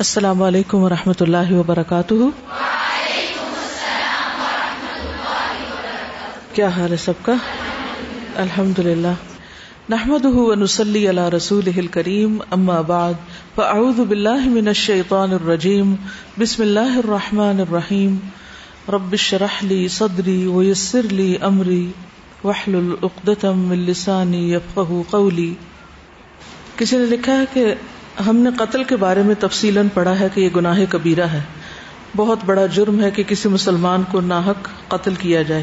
السلام علیکم و رحمۃ اللہ وبرکاتہ۔ کیا حال ہے سب کا؟ الحمد للہ نحمد نسلی اللہ رسول کریم اما بعد، فاعوذ باللہ من الشیطان الرجیم، بسم اللہ الرحمن الرحیم۔ رب اشرح لی صدری ویسر لی امری، واحلل عقدۃ من لسانی قولی۔ کسی نے لکھا ہے کہ ہم نے قتل کے بارے میں تفصیل پڑھا ہے کہ یہ گناہ کبیرہ ہے۔ بہت بڑا جرم ہے کہ کسی مسلمان کو ناحق قتل کیا جائے۔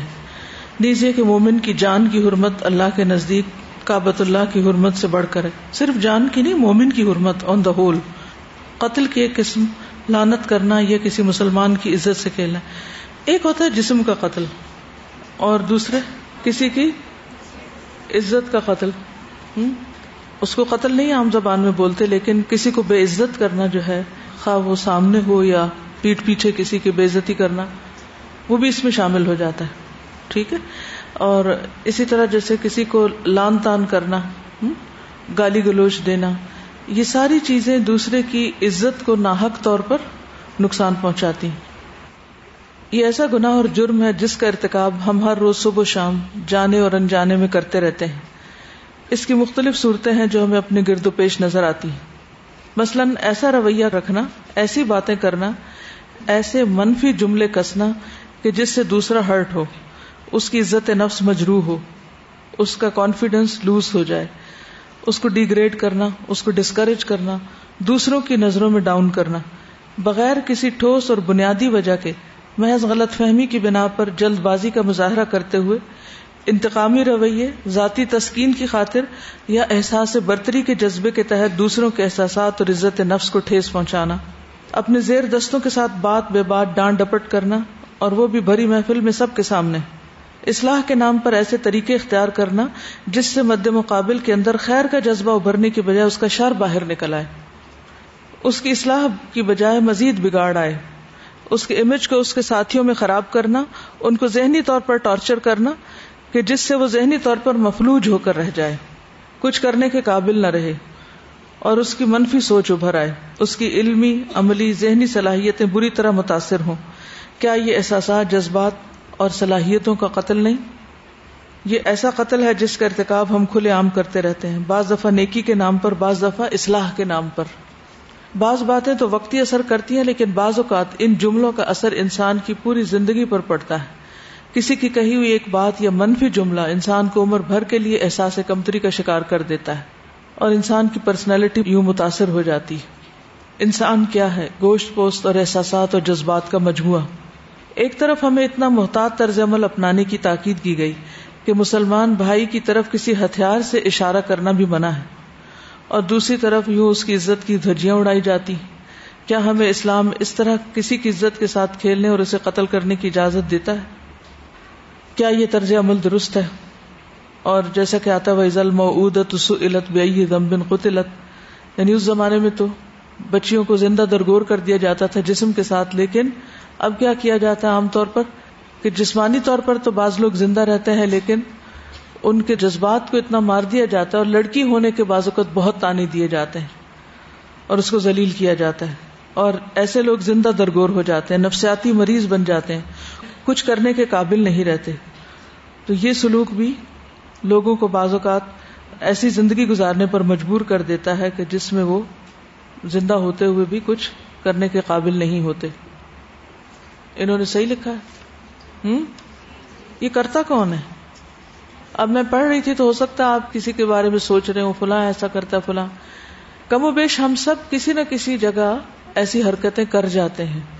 نیزے کہ مومن کی جان کی حرمت اللہ کے نزدیک کابت اللہ کی حرمت سے بڑھ کر ہے۔ صرف جان کی نہیں، مومن کی حرمت آن دا ہول قتل کی ایک قسم لانت کرنا یا کسی مسلمان کی عزت سے کھیلنا۔ ایک ہوتا ہے جسم کا قتل، اور دوسرے کسی کی عزت کا قتل۔ اس کو قتل نہیں عام زبان میں بولتے، لیکن کسی کو بے عزت کرنا جو ہے، خواہ وہ سامنے ہو یا پیٹ پیچھے کسی کی بے عزتی کرنا، وہ بھی اس میں شامل ہو جاتا ہے۔ ٹھیک ہے؟ اور اسی طرح جیسے کسی کو لان تان کرنا گالی گلوچ دینا، یہ ساری چیزیں دوسرے کی عزت کو ناحق طور پر نقصان پہنچاتی ہیں۔ یہ ایسا گناہ اور جرم ہے جس کا ارتکاب ہم ہر روز صبح و شام جانے اور انجانے میں کرتے رہتے ہیں۔ اس کی مختلف صورتیں ہیں جو ہمیں اپنے گرد و پیش نظر آتی ہیں۔ مثلاً ایسا رویہ رکھنا، ایسی باتیں کرنا، ایسے منفی جملے کسنا کہ جس سے دوسرا ہرٹ ہو، اس کی عزت نفس مجروح ہو، اس کا کانفیڈینس لوز ہو جائے، اس کو ڈیگریڈ کرنا، اس کو ڈسکریج کرنا، دوسروں کی نظروں میں ڈاؤن کرنا۔ بغیر کسی ٹھوس اور بنیادی وجہ کے، محض غلط فہمی کی بنا پر جلد بازی کا مظاہرہ کرتے ہوئے انتقامی رویے، ذاتی تسکین کی خاطر یا احساس برتری کے جذبے کے تحت دوسروں کے احساسات اور عزت نفس کو ٹھیس پہنچانا، اپنے زیر دستوں کے ساتھ بات بے بات، ڈانٹ ڈپٹ کرنا اور وہ بھی بھری محفل میں سب کے سامنے۔ اصلاح کے نام پر ایسے طریقے اختیار کرنا جس سے مد مقابل کے اندر خیر کا جذبہ ابھرنے کی بجائے اس کا شر باہر نکل آئے۔ اس کی اصلاح کی بجائے مزید بگاڑ آئے۔ اس کے امیج کو اس کے ساتھیوں میں خراب کرنا، ان کو ذہنی طور پر ٹارچر کرنا کہ جس سے وہ ذہنی طور پر مفلوج ہو کر رہ جائے، کچھ کرنے کے قابل نہ رہے اور اس کی منفی سوچ ابھر آئے۔ اس کی علمی، عملی، ذہنی صلاحیتیں بری طرح متاثر ہوں۔ کیا یہ احساسات، جذبات اور صلاحیتوں کا قتل نہیں؟ یہ ایسا قتل ہے جس کا ارتکاب ہم کھلے عام کرتے رہتے ہیں۔ بعض دفعہ نیکی کے نام پر، بعض دفعہ اصلاح کے نام پر۔ بعض باتیں تو وقتی اثر کرتی ہیں، لیکن بعض اوقات ان جملوں کا اثر انسان کی پوری زندگی پر پڑتا ہے۔ کسی کی کہی ہوئی ایک بات یا منفی جملہ انسان کو عمر بھر کے لیے احساس کمتری کا شکار کر دیتا ہے اور انسان کی پرسنالٹی یوں متاثر ہو جاتی انسان کیا ہے؟ گوشت پوست اور احساسات اور جذبات کا مجموعہ۔ ایک طرف ہمیں اتنا محتاط طرز عمل اپنانے کی تاکید کی گئی کہ مسلمان بھائی کی طرف کسی ہتھیار سے اشارہ کرنا بھی منع ہے اور دوسری طرف یوں اس کی عزت کی دھجیاں اڑائی جاتی کیا ہمیں اسلام اس طرح کسی کی عزت کے ساتھ کھیلنے اور اسے قتل کرنے کی اجازت دیتا ہے؟ کیا یہ طرز عمل درست ہے؟ اور جیسا کہ آتا قتلت۔ یعنی اس زمانے میں تو بچیوں کو زندہ درگور کر دیا جاتا تھا جسم کے ساتھ، لیکن اب کیا کیا جاتا ہے عام طور پر؟ کہ جسمانی طور پر تو بعض لوگ زندہ رہتے ہیں، لیکن ان کے جذبات کو اتنا مار دیا جاتا ہے اور لڑکی ہونے کے بعض اوقات بہت تانے دیے جاتے ہیں اور اس کو ذلیل کیا جاتا ہے۔ اور ایسے لوگ زندہ درگور ہو جاتے ہیں، نفسیاتی مریض بن جاتے ہیں۔ کچھ کرنے کے قابل نہیں رہتے۔ تو یہ سلوک بھی لوگوں کو بعض اوقات ایسی زندگی گزارنے پر مجبور کر دیتا ہے کہ جس میں وہ زندہ ہوتے ہوئے بھی کچھ کرنے کے قابل نہیں ہوتے۔ انہوں نے صحیح لکھا ہے۔ ہوں؟ یہ کرتا کون ہے؟ اب میں پڑھ رہی تھی تو ہو سکتا ہے آپ کسی کے بارے میں سوچ رہے ہوں، فلاں ایسا کرتا فلاں۔ کم و بیش ہم سب کسی نہ کسی جگہ ایسی حرکتیں کر جاتے ہیں۔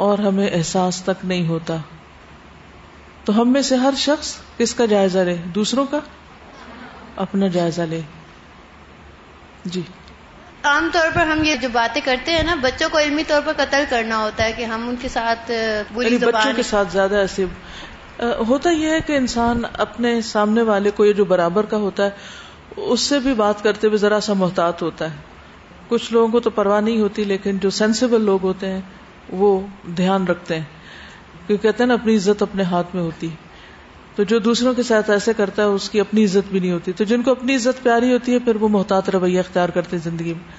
اور ہمیں احساس تک نہیں ہوتا۔ تو ہم میں سے ہر شخص کس کا جائزہ لے؟ دوسروں کا؟ اپنا جائزہ لے۔ جی۔ عام طور پر ہم یہ جو باتیں کرتے ہیں نا بچوں کو علمی طور پر قتل کرنا ہوتا ہے کہ ہم ان کے ساتھ یعنی بچوں کے ساتھ زیادہ ایسے۔ ہوتا یہ ہے کہ انسان اپنے سامنے والے کو یہ جو برابر کا ہوتا ہے اس سے بھی بات کرتے ہوئے ذرا سا محتاط ہوتا ہے۔ کچھ لوگوں کو تو پرواہ نہیں ہوتی لیکن جو سینسیبل لوگ ہوتے ہیں وہ دھیان رکھتے ہیں۔ کیونکہ کہتے ہیں نا، اپنی عزت اپنے ہاتھ میں ہوتی تو جو دوسروں کے ساتھ ایسے کرتا ہے، اس کی اپنی عزت بھی نہیں ہوتی۔ تو جن کو اپنی عزت پیاری ہوتی ہے، پھر وہ محتاط رویہ اختیار کرتے زندگی میں۔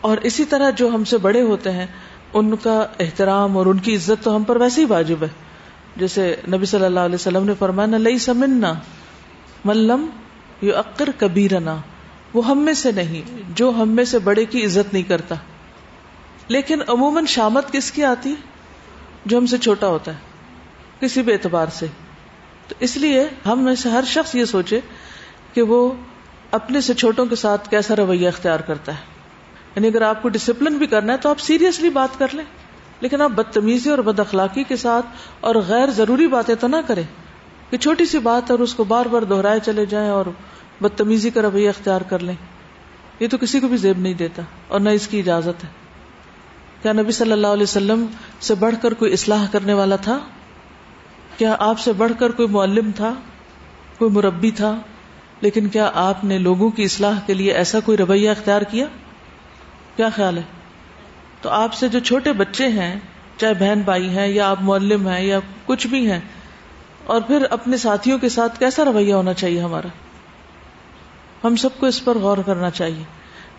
اور اسی طرح جو ہم سے بڑے ہوتے ہیں، ان کا احترام اور ان کی عزت تو ہم پر ویسے ہی واجب ہے۔ جیسے نبی صلی اللہ علیہ وسلم نے فرمایا لئی سمنا ملم یو عقر کبیرنا۔ وہ ہم میں سے نہیں، جو ہم میں سے بڑے کی عزت نہیں کرتا۔ لیکن عموماً شامت کس کی آتی؟ جو ہم سے چھوٹا ہوتا ہے، کسی بھی اعتبار سے۔ تو اس لیے ہم میں سے ہر شخص یہ سوچے کہ وہ اپنے سے چھوٹوں کے ساتھ کیسا رویہ اختیار کرتا ہے۔ یعنی اگر آپ کو ڈسپلن بھی کرنا ہے تو آپ سیریسلی بات کر لیں۔ لیکن آپ بدتمیزی اور بد اخلاقی کے ساتھ اور غیر ضروری باتیں تو نہ کریں۔ کہ چھوٹی سی بات اور اس کو بار بار دہرائے چلے جائیں اور بدتمیزی کا رویہ اختیار کر لیں۔ یہ تو کسی کو بھی زیب نہیں دیتا اور نہ اس کی اجازت ہے۔ کیا نبی صلی اللہ علیہ وسلم سے بڑھ کر کوئی اصلاح کرنے والا تھا؟ کیا آپ سے بڑھ کر کوئی معلم تھا؟ کوئی مربی تھا؟ لیکن کیا آپ نے لوگوں کی اصلاح کے لیے ایسا کوئی رویہ اختیار کیا؟ کیا خیال ہے؟ تو آپ سے جو چھوٹے بچے ہیں، چاہے بہن بھائی ہیں یا آپ معلم ہیں یا کچھ بھی ہیں، اور پھر اپنے ساتھیوں کے ساتھ کیسا رویہ ہونا چاہیے ہمارا؟ ہم سب کو اس پر غور کرنا چاہیے،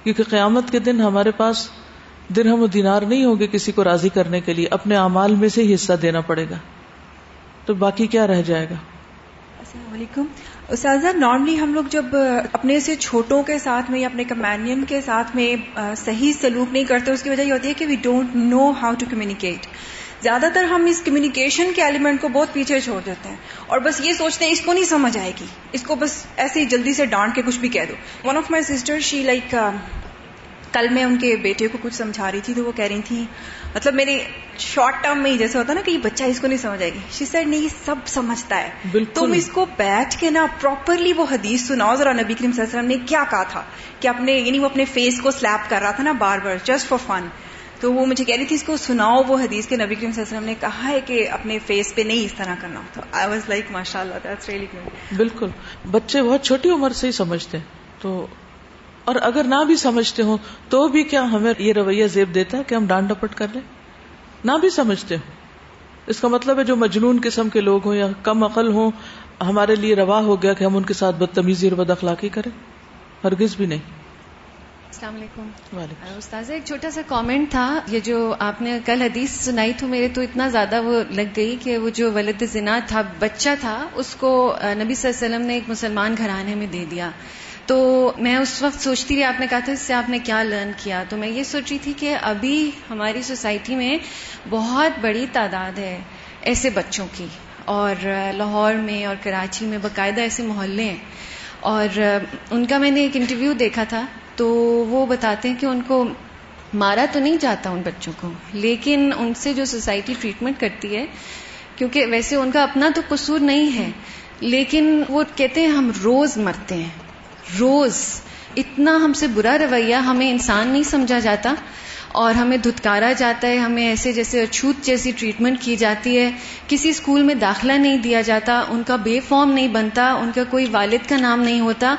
کیونکہ قیامت کے دن ہمارے پاس درہم و دینار نہیں ہوگے کسی کو راضی کرنے کے لیے، اپنے اعمال میں سے ہی حصہ دینا پڑے گا۔ تو باقی کیا رہ جائے گا؟ السلام علیکم۔ استاذہ نارملی ہم لوگ جب اپنے سے چھوٹوں کے ساتھ میں یا اپنے کمینین کے ساتھ میں صحیح سلوک نہیں کرتے، اس کی وجہ یہ ہوتی ہے کہ we don't know how to communicate زیادہ تر ہم اس کمیونیکیشن کے ایلیمنٹ کو بہت پیچھے چھوڑ دیتے ہیں۔ اور بس یہ سوچتے ہیں، اس کو نہیں سمجھ آئے گی۔ اس کو بس ایسے ہی جلدی سے ڈانٹ کے کچھ بھی کہہ دو۔ One of my sister she like کل میں ان کے بیٹے کو کچھ سمجھا رہی تھی تو وہ کہہ رہی تھی مطلب میرے شارٹ ٹرم میں ہی جیسے ہوتا نا کہ یہ بچہ اس کو نہیں سمجھ آئے گی۔ شی سیڈ نہیں یہ سب سمجھتا ہے۔ تم اس کو بیٹھ کے نا پراپرلی وہ حدیث سناؤ۔ ذرا نبی کریم صلی اللہ علیہ وسلم نے کیا کہا تھا کہ اپنے یعنی وہ اپنے فیس کو سلیپ کر رہا تھا نا بار بار جسٹ فار فن تو وہ مجھے کہہ رہی تھی اس کو سناؤ وہ حدیث کے نبی کریم صلی اللہ علیہ وسلم نے کہا ہے کہ اپنے فیس پہ نہیں اس طرح کرنا۔ تو آئی واز لائک ماشاء اللہ بالکل۔ بچے بہت چھوٹی عمر سے ہی سمجھتے ہیں۔ تو اور اگر نہ بھی سمجھتے ہوں تو بھی کیا ہمیں یہ رویہ زیب دیتا ہے کہ ہم ڈانٹ ڈپٹ کر لیں؟ نہ بھی سمجھتے ہوں۔ اس کا مطلب ہے جو مجنون قسم کے لوگ ہوں یا کم عقل ہوں ہمارے لیے روا ہو گیا کہ ہم ان کے ساتھ بدتمیزی اور بد اخلاقی کریں۔ ہرگز بھی نہیں۔ السلام علیکم۔ استاذ ایک چھوٹا سا کامنٹ تھا یہ جو آپ نے کل حدیث سنائی تو میرے تو اتنا زیادہ وہ لگ گئی کہ وہ جو ولد زنا تھا بچہ تھا اس کو نبی صلی اللہ علیہ وسلم نے ایک مسلمان گھرانے میں دے دیا۔ تو میں اس وقت سوچتی رہی، آپ نے کہا تھا اس سے آپ نے کیا لرن کیا؟ تو میں یہ سوچ رہی تھی کہ ابھی ہماری سوسائٹی میں بہت بڑی تعداد ہے ایسے بچوں کی، اور لاہور میں اور کراچی میں باقاعدہ ایسے محلے ہیں۔ اور ان کا میں نے ایک انٹرویو دیکھا تھا، تو وہ بتاتے ہیں کہ ان کو مارا تو نہیں جاتا ان بچوں کو، لیکن ان سے جو سوسائٹی ٹریٹمنٹ کرتی ہے، کیونکہ ویسے ان کا اپنا تو قصور نہیں ہے، لیکن وہ کہتے ہیں ہم روز مرتے ہیں۔ روز اتنا ہم سے برا رویہ ہمیں انسان نہیں سمجھا جاتا اور ہمیں دھتکارا جاتا ہے، ہمیں ایسے جیسے اچھوت جیسی ٹریٹمنٹ کی جاتی ہے۔ کسی اسکول میں داخلہ نہیں دیا جاتا، ان کا بے فارم نہیں بنتا، ان کا کوئی والد کا نام نہیں ہوتا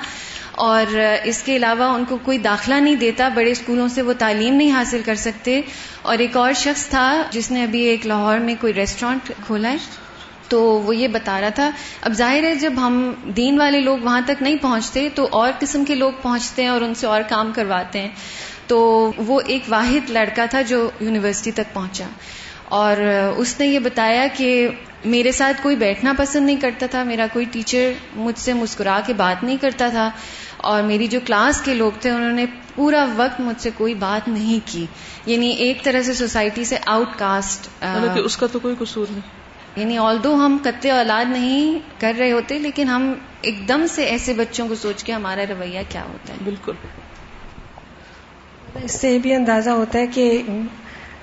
اور اس کے علاوہ ان کو کوئی داخلہ نہیں دیتا، بڑے اسکولوں سے وہ تعلیم نہیں حاصل کر سکتے۔ اور ایک اور شخص تھا، جس نے ابھی ایک لاہور میں کوئی ریسٹورینٹ کھولا ہے۔ تو وہ یہ بتا رہا تھا۔ اب ظاہر ہے جب ہم دین والے لوگ وہاں تک نہیں پہنچتے تو اور قسم کے لوگ پہنچتے ہیں اور ان سے اور کام کرواتے ہیں۔ تو وہ ایک واحد لڑکا تھا جو یونیورسٹی تک پہنچا۔ اور اس نے یہ بتایا کہ میرے ساتھ کوئی بیٹھنا پسند نہیں کرتا تھا۔ میرا کوئی ٹیچر مجھ سے مسکرا کے بات نہیں کرتا تھا۔ اور میری جو کلاس کے لوگ تھے، انہوں نے پورا وقت مجھ سے کوئی بات نہیں کی۔ یعنی ایک طرح سے سوسائٹی سے آؤٹ کاسٹ اس کا تو کوئی قصور نہیں۔ یعنی آل دو ہم قطع اولاد نہیں کر رہے ہوتے لیکن ہم ایک دم سے ایسے بچوں کو سوچ کے ہمارا رویہ کیا ہوتا ہے؟ بالکل۔ اس سے بھی اندازہ ہوتا ہے کہ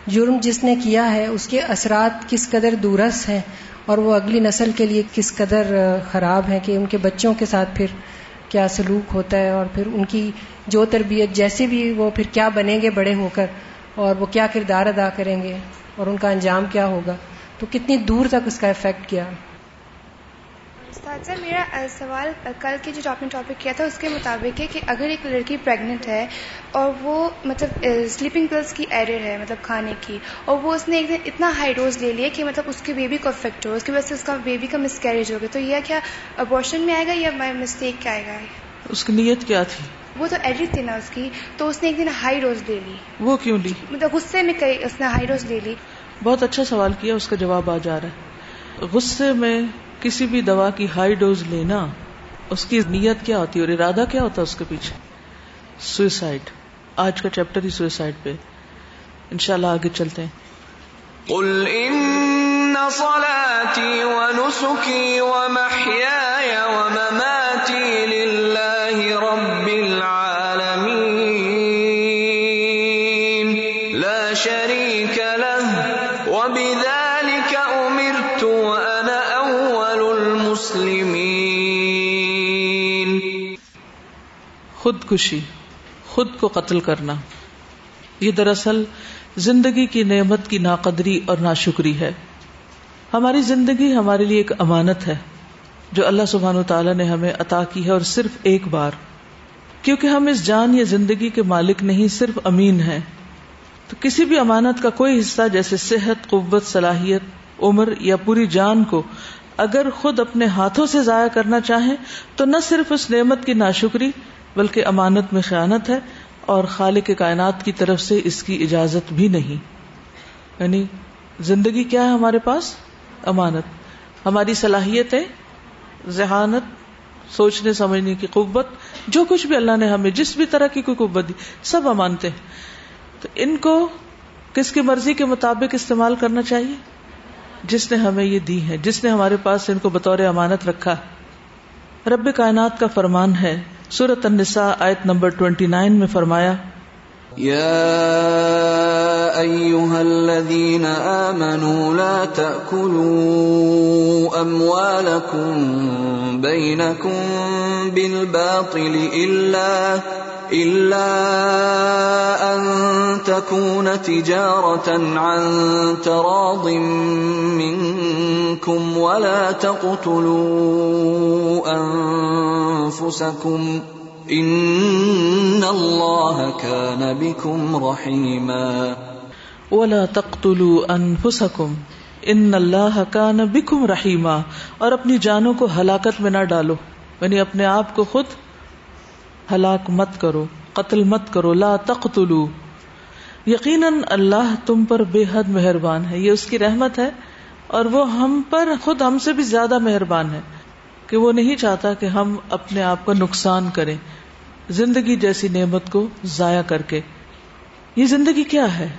جرم جس نے کیا ہے اس کے اثرات کس قدر دورس ہیں اور وہ اگلی نسل کے لیے کس قدر خراب ہیں کہ ان کے بچوں کے ساتھ پھر کیا سلوک ہوتا ہے اور پھر ان کی جو تربیت جیسے بھی وہ پھر کیا بنیں گے بڑے ہو کر اور وہ کیا کردار ادا کریں گے اور ان کا انجام کیا ہوگا۔ تو کتنی دور تک اس کا افیکٹ کیا؟ استاد میرا سوال کل کے جو آپ نے ٹاپک کیا تھا اس کے مطابق ہے کہ اگر ایک لڑکی پریگنٹ ہے اور وہ مطلب سلیپنگ پلس کی ایرر ہے مطلب کھانے کی اور وہ اس نے ایک دن اتنا ہائی ڈوز لے لیا کہ مطلب اس کے بیبی کو افیکٹ ہو اس کی وجہ سے اس کا بیبی کا مس کیریج ہوگا تو یہ کیا ابارشن میں آئے گا یا مسٹیک کیا آئے گا؟ اس کی نیت کیا تھی؟ وہ تو ایڈٹ تھی نا اس کی تو اس نے ایک دن ہائی روز لے لی۔ وہ کیوں لی؟ مطلب غصے میں اس نے ہائی روز لے لی۔ بہت اچھا سوال کیا، اس کا جواب آ جا رہا ہے۔ غصے میں کسی بھی دوا کی ہائی ڈوز لینا، اس کی نیت کیا ہوتی ہے اور ارادہ کیا ہوتا ہے اس کے پیچھے؟ سوئسائڈ آج کا چیپٹر ہی سوئسائڈ پہ۔ انشاءاللہ آگے چلتے ہیں۔ قل ان صلاتي ونسكي ومحياي خودکشی، خود کو قتل کرنا۔ یہ دراصل زندگی کی نعمت کی ناقدری اور ناشکری ہے۔ ہماری زندگی ہمارے لیے ایک امانت ہے، جو اللہ سبحان تعالیٰ نے ہمیں عطا کی ہے اور صرف ایک بار۔ کیونکہ ہم اس جان یا زندگی کے مالک نہیں، صرف امین ہیں۔ تو کسی بھی امانت کا کوئی حصہ جیسے صحت، قوت، صلاحیت، عمر یا پوری جان کو اگر خود اپنے ہاتھوں سے ضائع کرنا چاہیں، تو نہ صرف اس نعمت کی ناشکری بلکہ امانت میں خیانت ہے اور خالق کائنات کی طرف سے اس کی اجازت بھی نہیں۔ یعنی زندگی کیا ہے ہمارے پاس؟ امانت۔ ہماری صلاحیتیں ذہانت، سوچنے، سمجھنے کی قوت، جو کچھ بھی اللہ نے ہمیں، جس بھی طرح کی کوئی قوت دی، سب امانتے ہیں۔ تو ان کو کس کی مرضی کے مطابق استعمال کرنا چاہیے؟ جس نے ہمیں یہ دی ہے، جس نے ہمارے پاس ان کو بطور امانت رکھا۔ رب کائنات کا فرمان ہے سورت النساء آیت نمبر 29 میں فرمایا يا ايها الذين آمنوا لا تاكلوا اموالكم بينكم بالباطل الا الا ان تكون تجاره عن تراض منكم ولا تقتلوا انفسكم ان اللہ كان بكم رحیما ولا تقتلوا انفسكم ان اللہ كان بكم رحیما اور اپنی جانوں کو ہلاکت میں نہ ڈالو یعنی اپنے آپ کو خود ہلاک مت کرو، قتل مت کرو، لا تقتلوا یقیناً اللہ تم پر بے حد مہربان ہے، یہ اس کی رحمت ہے، اور وہ ہم پر خود ہم سے بھی زیادہ مہربان ہے کہ وہ نہیں چاہتا کہ ہم اپنے آپ کو نقصان کریں، زندگی جیسی نعمت کو ضائع کر کے۔ یہ زندگی کیا ہے؟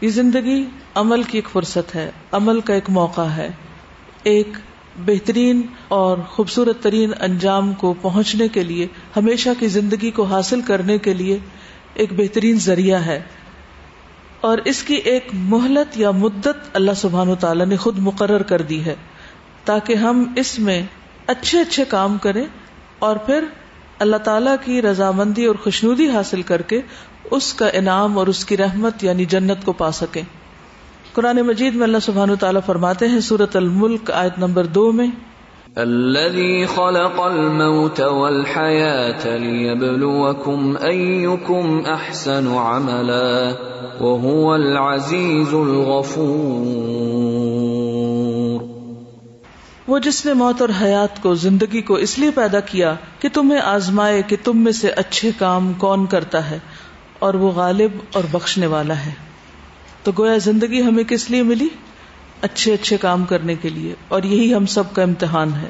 یہ زندگی عمل کی ایک فرصت ہے، عمل کا ایک موقع ہے، ایک بہترین اور خوبصورت ترین انجام کو پہنچنے کے لیے، ہمیشہ کی زندگی کو حاصل کرنے کے لیے ایک بہترین ذریعہ ہے۔ اور اس کی ایک مہلت یا مدت اللہ سبحان و تعالیٰ نے خود مقرر کر دی ہے، تاکہ ہم اس میں اچھے اچھے کام کریں اور پھر اللہ تعالیٰ کی رضامندی اور خوشنودی حاصل کر کے اس کا انعام اور اس کی رحمت یعنی جنت کو پا سکیں۔ قرآن مجید میں اللہ سبحان تعالیٰ فرماتے ہیں سورت الملک آیت نمبر دو میں۔ الذي خلق الموت والحياة ليبلوكم أيكم أحسن عملا وهو العزيز الغفور۔ وہ جس نے موت اور حیات کو زندگی کو اس لیے پیدا کیا کہ تمہیں آزمائے کہ تم میں سے اچھے کام کون کرتا ہے اور وہ غالب اور بخشنے والا ہے۔ تو گویا زندگی ہمیں کس لیے ملی؟ اچھے اچھے کام کرنے کے لیے۔ اور یہی ہم سب کا امتحان ہے۔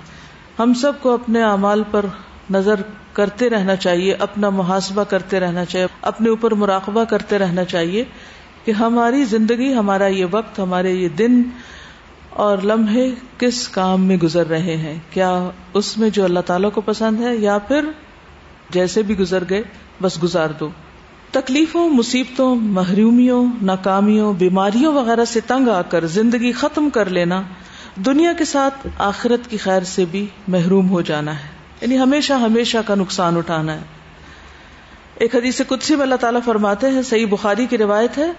ہم سب کو اپنے اعمال پر نظر کرتے رہنا چاہیے، اپنا محاسبہ کرتے رہنا چاہیے، اپنے اوپر مراقبہ کرتے رہنا چاہیے کہ ہماری زندگی، ہمارا یہ وقت، ہمارے یہ دن اور لمحے کس کام میں گزر رہے ہیں۔ کیا اس میں جو اللہ تعالیٰ کو پسند ہے یا پھر جیسے بھی گزر گئے، بس گزار دو۔ تکلیفوں، مصیبتوں، محرومیوں، ناکامیوں، بیماریوں وغیرہ سے تنگ آ کر زندگی ختم کر لینا دنیا کے ساتھ آخرت کی خیر سے بھی محروم ہو جانا ہے۔ یعنی ہمیشہ ہمیشہ کا نقصان اٹھانا ہے۔ ایک حدیث قدسی میں اللہ تعالیٰ فرماتے ہیں، صحیح بخاری کی روایت ہے،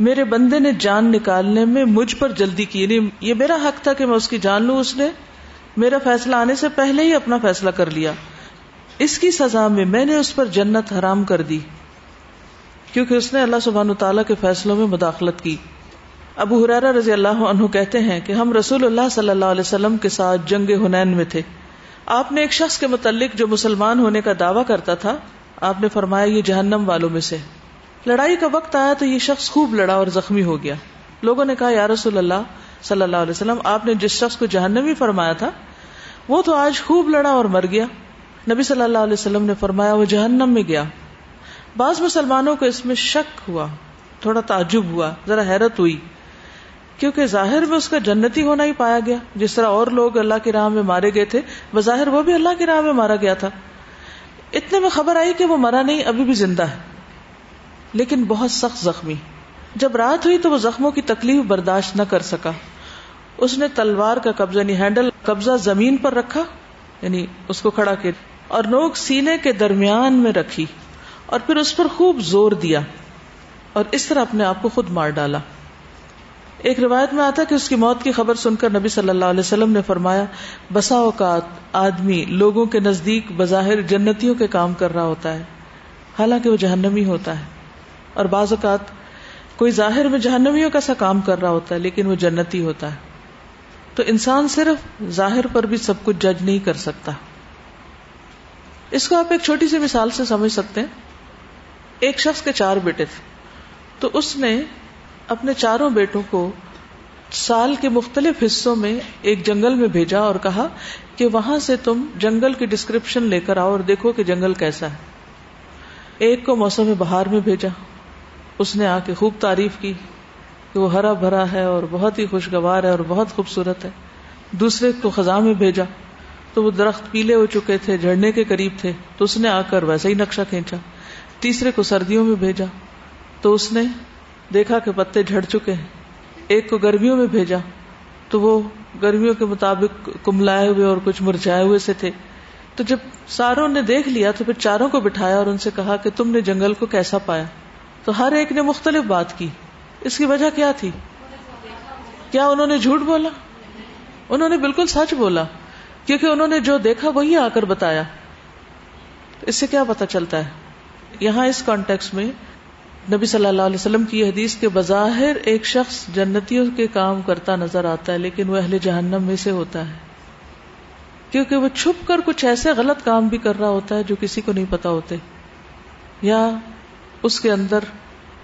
میرے بندے نے جان نکالنے میں مجھ پر جلدی کی۔ یعنی یہ میرا حق تھا کہ میں اس کی جان لوں، اس نے میرا فیصلہ آنے سے پہلے ہی اپنا فیصلہ کر لیا۔ اس کی سزا میں میں نے اس پر جنت حرام کر دی۔ کیونکہ اس نے اللہ سبحان تعالیٰ کے فیصلوں میں مداخلت کی۔ ابو حرارا رضی اللہ عنہ کہتے ہیں کہ ہم رسول اللہ صلی اللہ علیہ وسلم کے ساتھ جنگ ہنین میں تھے۔ آپ نے ایک شخص کے متعلق جو مسلمان ہونے کا دعویٰ کرتا تھا، آپ نے فرمایا یہ جہنم والوں میں سے۔ لڑائی کا وقت آیا تو یہ شخص خوب لڑا اور زخمی ہو گیا۔ لوگوں نے کہا، یا رسول اللہ صلی اللہ علیہ وسلم، آپ نے جس شخص کو جہنمی فرمایا تھا، وہ تو آج خوب لڑا اور مر گیا۔ نبی صلی اللہ علیہ وسلم نے فرمایا، وہ جہنم میں گیا۔ بعض مسلمانوں کو اس میں شک ہوا، تھوڑا تعجب ہوا، ذرا حیرت ہوئی، کیونکہ ظاہر میں اس کا جنتی ہونا ہی پایا گیا۔ جس طرح اور لوگ اللہ کی راہ میں مارے گئے تھے، بظاہر وہ بھی اللہ کی راہ میں مارا گیا تھا۔ اتنے میں خبر آئی کہ وہ مرا نہیں، ابھی بھی زندہ ہے۔ لیکن بہت سخت زخمی۔ جب رات ہوئی تو وہ زخموں کی تکلیف برداشت نہ کر سکا۔ اس نے تلوار کا قبضہ یعنی ہینڈل قبضہ زمین پر رکھا یعنی اس کو کھڑا کیا، اور نوک سینے کے درمیان میں رکھی۔ اور پھر اس پر خوب زور دیا اور اس طرح اپنے آپ کو خود مار ڈالا۔ ایک روایت میں آتا کہ اس کی موت کی خبر سن کر نبی صلی اللہ علیہ وسلم نے فرمایا، بسا اوقات آدمی لوگوں کے نزدیک بظاہر جنتیوں کے کام کر رہا ہوتا ہے، حالانکہ وہ جہنمی ہوتا ہے۔ اور بعض اوقات کوئی ظاہر میں جہنمیوں کا سا کام کر رہا ہوتا ہے، لیکن وہ جنتی ہوتا ہے۔ تو انسان صرف ظاہر پر بھی سب کچھ جج نہیں کر سکتا۔ اس کو آپ ایک چھوٹی سی مثال سے سمجھ سکتے ہیں۔ ایک شخص کے چار بیٹے تھے۔ تو اس نے اپنے چاروں بیٹوں کو سال کے مختلف حصوں میں ایک جنگل میں بھیجا اور کہا کہ وہاں سے تم جنگل کی ڈسکرپشن لے کر آؤ اور دیکھو کہ جنگل کیسا ہے۔ ایک کو موسم بہار میں بھیجا۔ اس نے آ کے خوب تعریف کی کہ وہ ہرا بھرا ہے اور بہت ہی خوشگوار ہے اور بہت خوبصورت ہے۔ دوسرے کو خزاں میں بھیجا۔ تو وہ درخت پیلے ہو چکے تھے جھڑنے کے قریب تھے۔ تو اس نے آ کر ویسا ہی نقشہ کھینچا۔ تیسرے کو سردیوں میں بھیجا تو اس نے دیکھا کہ پتے جھڑ چکے ہیں۔ ایک کو گرمیوں میں بھیجا تو وہ گرمیوں کے مطابق کملائے ہوئے اور کچھ مرجائے ہوئے سے تھے۔ تو جب ساروں نے دیکھ لیا تو پھر چاروں کو بٹھایا اور ان سے کہا کہ تم نے جنگل کو کیسا پایا۔ تو ہر ایک نے مختلف بات کی۔ اس کی وجہ کیا تھی؟ کیا انہوں نے جھوٹ بولا؟ انہوں نے بالکل سچ بولا، کیونکہ انہوں نے جو دیکھا وہی آ کر بتایا۔ اس سے کیا پتا چلتا ہے؟ یہاں اس کانٹیکس میں نبی صلی اللہ علیہ وسلم کی حدیث کے بظاہر ایک شخص جنتیوں کے کام کرتا نظر آتا ہے، لیکن وہ اہل جہنم میں سے ہوتا ہے۔ کیونکہ وہ چھپ کر کچھ ایسے غلط کام بھی کر رہا ہوتا ہے جو کسی کو نہیں پتا ہوتے۔ یا اس کے اندر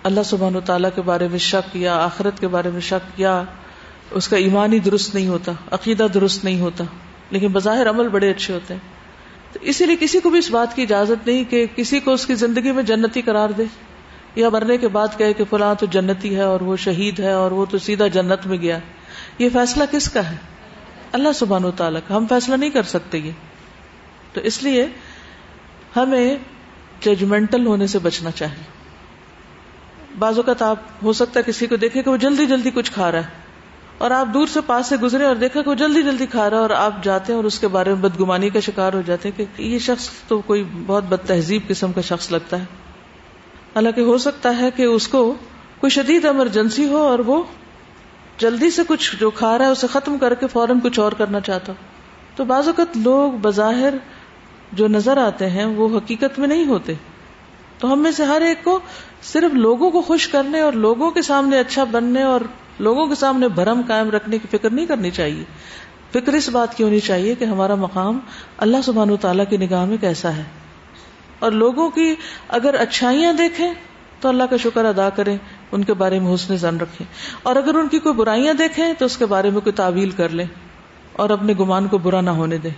اللہ سبحان و تعالیٰ کے بارے میں شک، یا آخرت کے بارے میں شک، یا اس کا ایمان ہی درست نہیں ہوتا، عقیدہ درست نہیں ہوتا۔ لیکن بظاہر عمل بڑے اچھے ہوتے ہیں۔ تو اسی لیے کسی کو بھی اس بات کی اجازت نہیں کہ کسی کو اس کی زندگی میں جنتی قرار دے یا مرنے کے بعد کہے کہ فلاں تو جنتی ہے اور وہ شہید ہے اور وہ تو سیدھا جنت میں گیا یہ فیصلہ کس کا ہے؟ اللہ سبحان و تعالیٰ کا۔ ہم فیصلہ نہیں کر سکتے یہ۔ تو اس لیے ہمیں ججمنٹل ہونے سے بچنا چاہیے۔ بعض اوقات آپ، ہو سکتا ہے کسی کو دیکھے کہ وہ جلدی جلدی کچھ کھا رہا ہے۔ اور آپ دور سے پاس سے گزرے اور دیکھا کہ وہ جلدی جلدی کھا رہا ہے اور آپ جاتے ہیں اور اس کے بارے میں بدگمانی کا شکار ہو جاتے ہیں کہ یہ شخص تو کوئی بہت بد تہذیب قسم کا شخص لگتا ہے۔ حالانکہ ہو سکتا ہے کہ اس کو کوئی شدید ایمرجنسی ہو اور وہ جلدی سے کچھ جو کھا رہا ہے اسے ختم کر کے فوراً کچھ اور کرنا چاہتا تو بعض اوقات لوگ بظاہر جو نظر آتے ہیں وہ حقیقت میں نہیں ہوتے۔ تو ہم میں سے ہر ایک کو صرف لوگوں کو خوش کرنے اور لوگوں کے سامنے اچھا بننے اور لوگوں کے سامنے بھرم قائم رکھنے کی فکر نہیں کرنی چاہیے۔ فکر اس بات کی ہونی چاہیے کہ ہمارا مقام اللہ سبحان و تعالیٰ کی نگاہ میں کیسا ہے۔ اور لوگوں کی اگر اچھائیاں دیکھیں تو اللہ کا شکر ادا کریں، ان کے بارے میں حسن زن رکھیں۔ اور اگر ان کی کوئی برائیاں دیکھیں تو اس کے بارے میں کوئی تعویل کر لیں اور اپنے گمان کو برا نہ ہونے دیں۔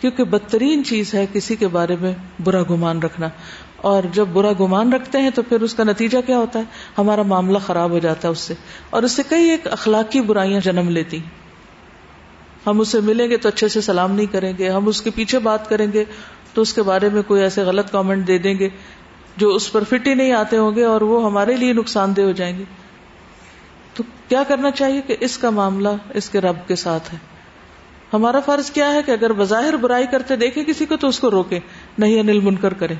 کیونکہ بدترین چیز ہے کسی کے بارے میں برا گمان رکھنا۔ اور جب برا گمان رکھتے ہیں تو پھر اس کا نتیجہ کیا ہوتا ہے؟ ہمارا معاملہ خراب ہو جاتا ہے اس سے۔ اور اس سے کئی ایک اخلاقی برائیاں جنم لیتی۔ ہم اسے ملیں گے تو اچھے سے سلام نہیں کریں گے، ہم اس کے پیچھے بات کریں گے تو اس کے بارے میں کوئی ایسے غلط کامنٹ دے دیں گے جو اس پر فٹ ہی نہیں آتے ہوں گے اور وہ ہمارے لیے نقصان دہ ہو جائیں گے۔ تو کیا کرنا چاہیے کہ اس کا معاملہ اس کے رب کے ساتھ ہے؟ ہمارا فرض کیا ہے کہ اگر بظاہر برائی کرتے دیکھے کسی کو تو اس کو روکے نہیں انل منکر کرے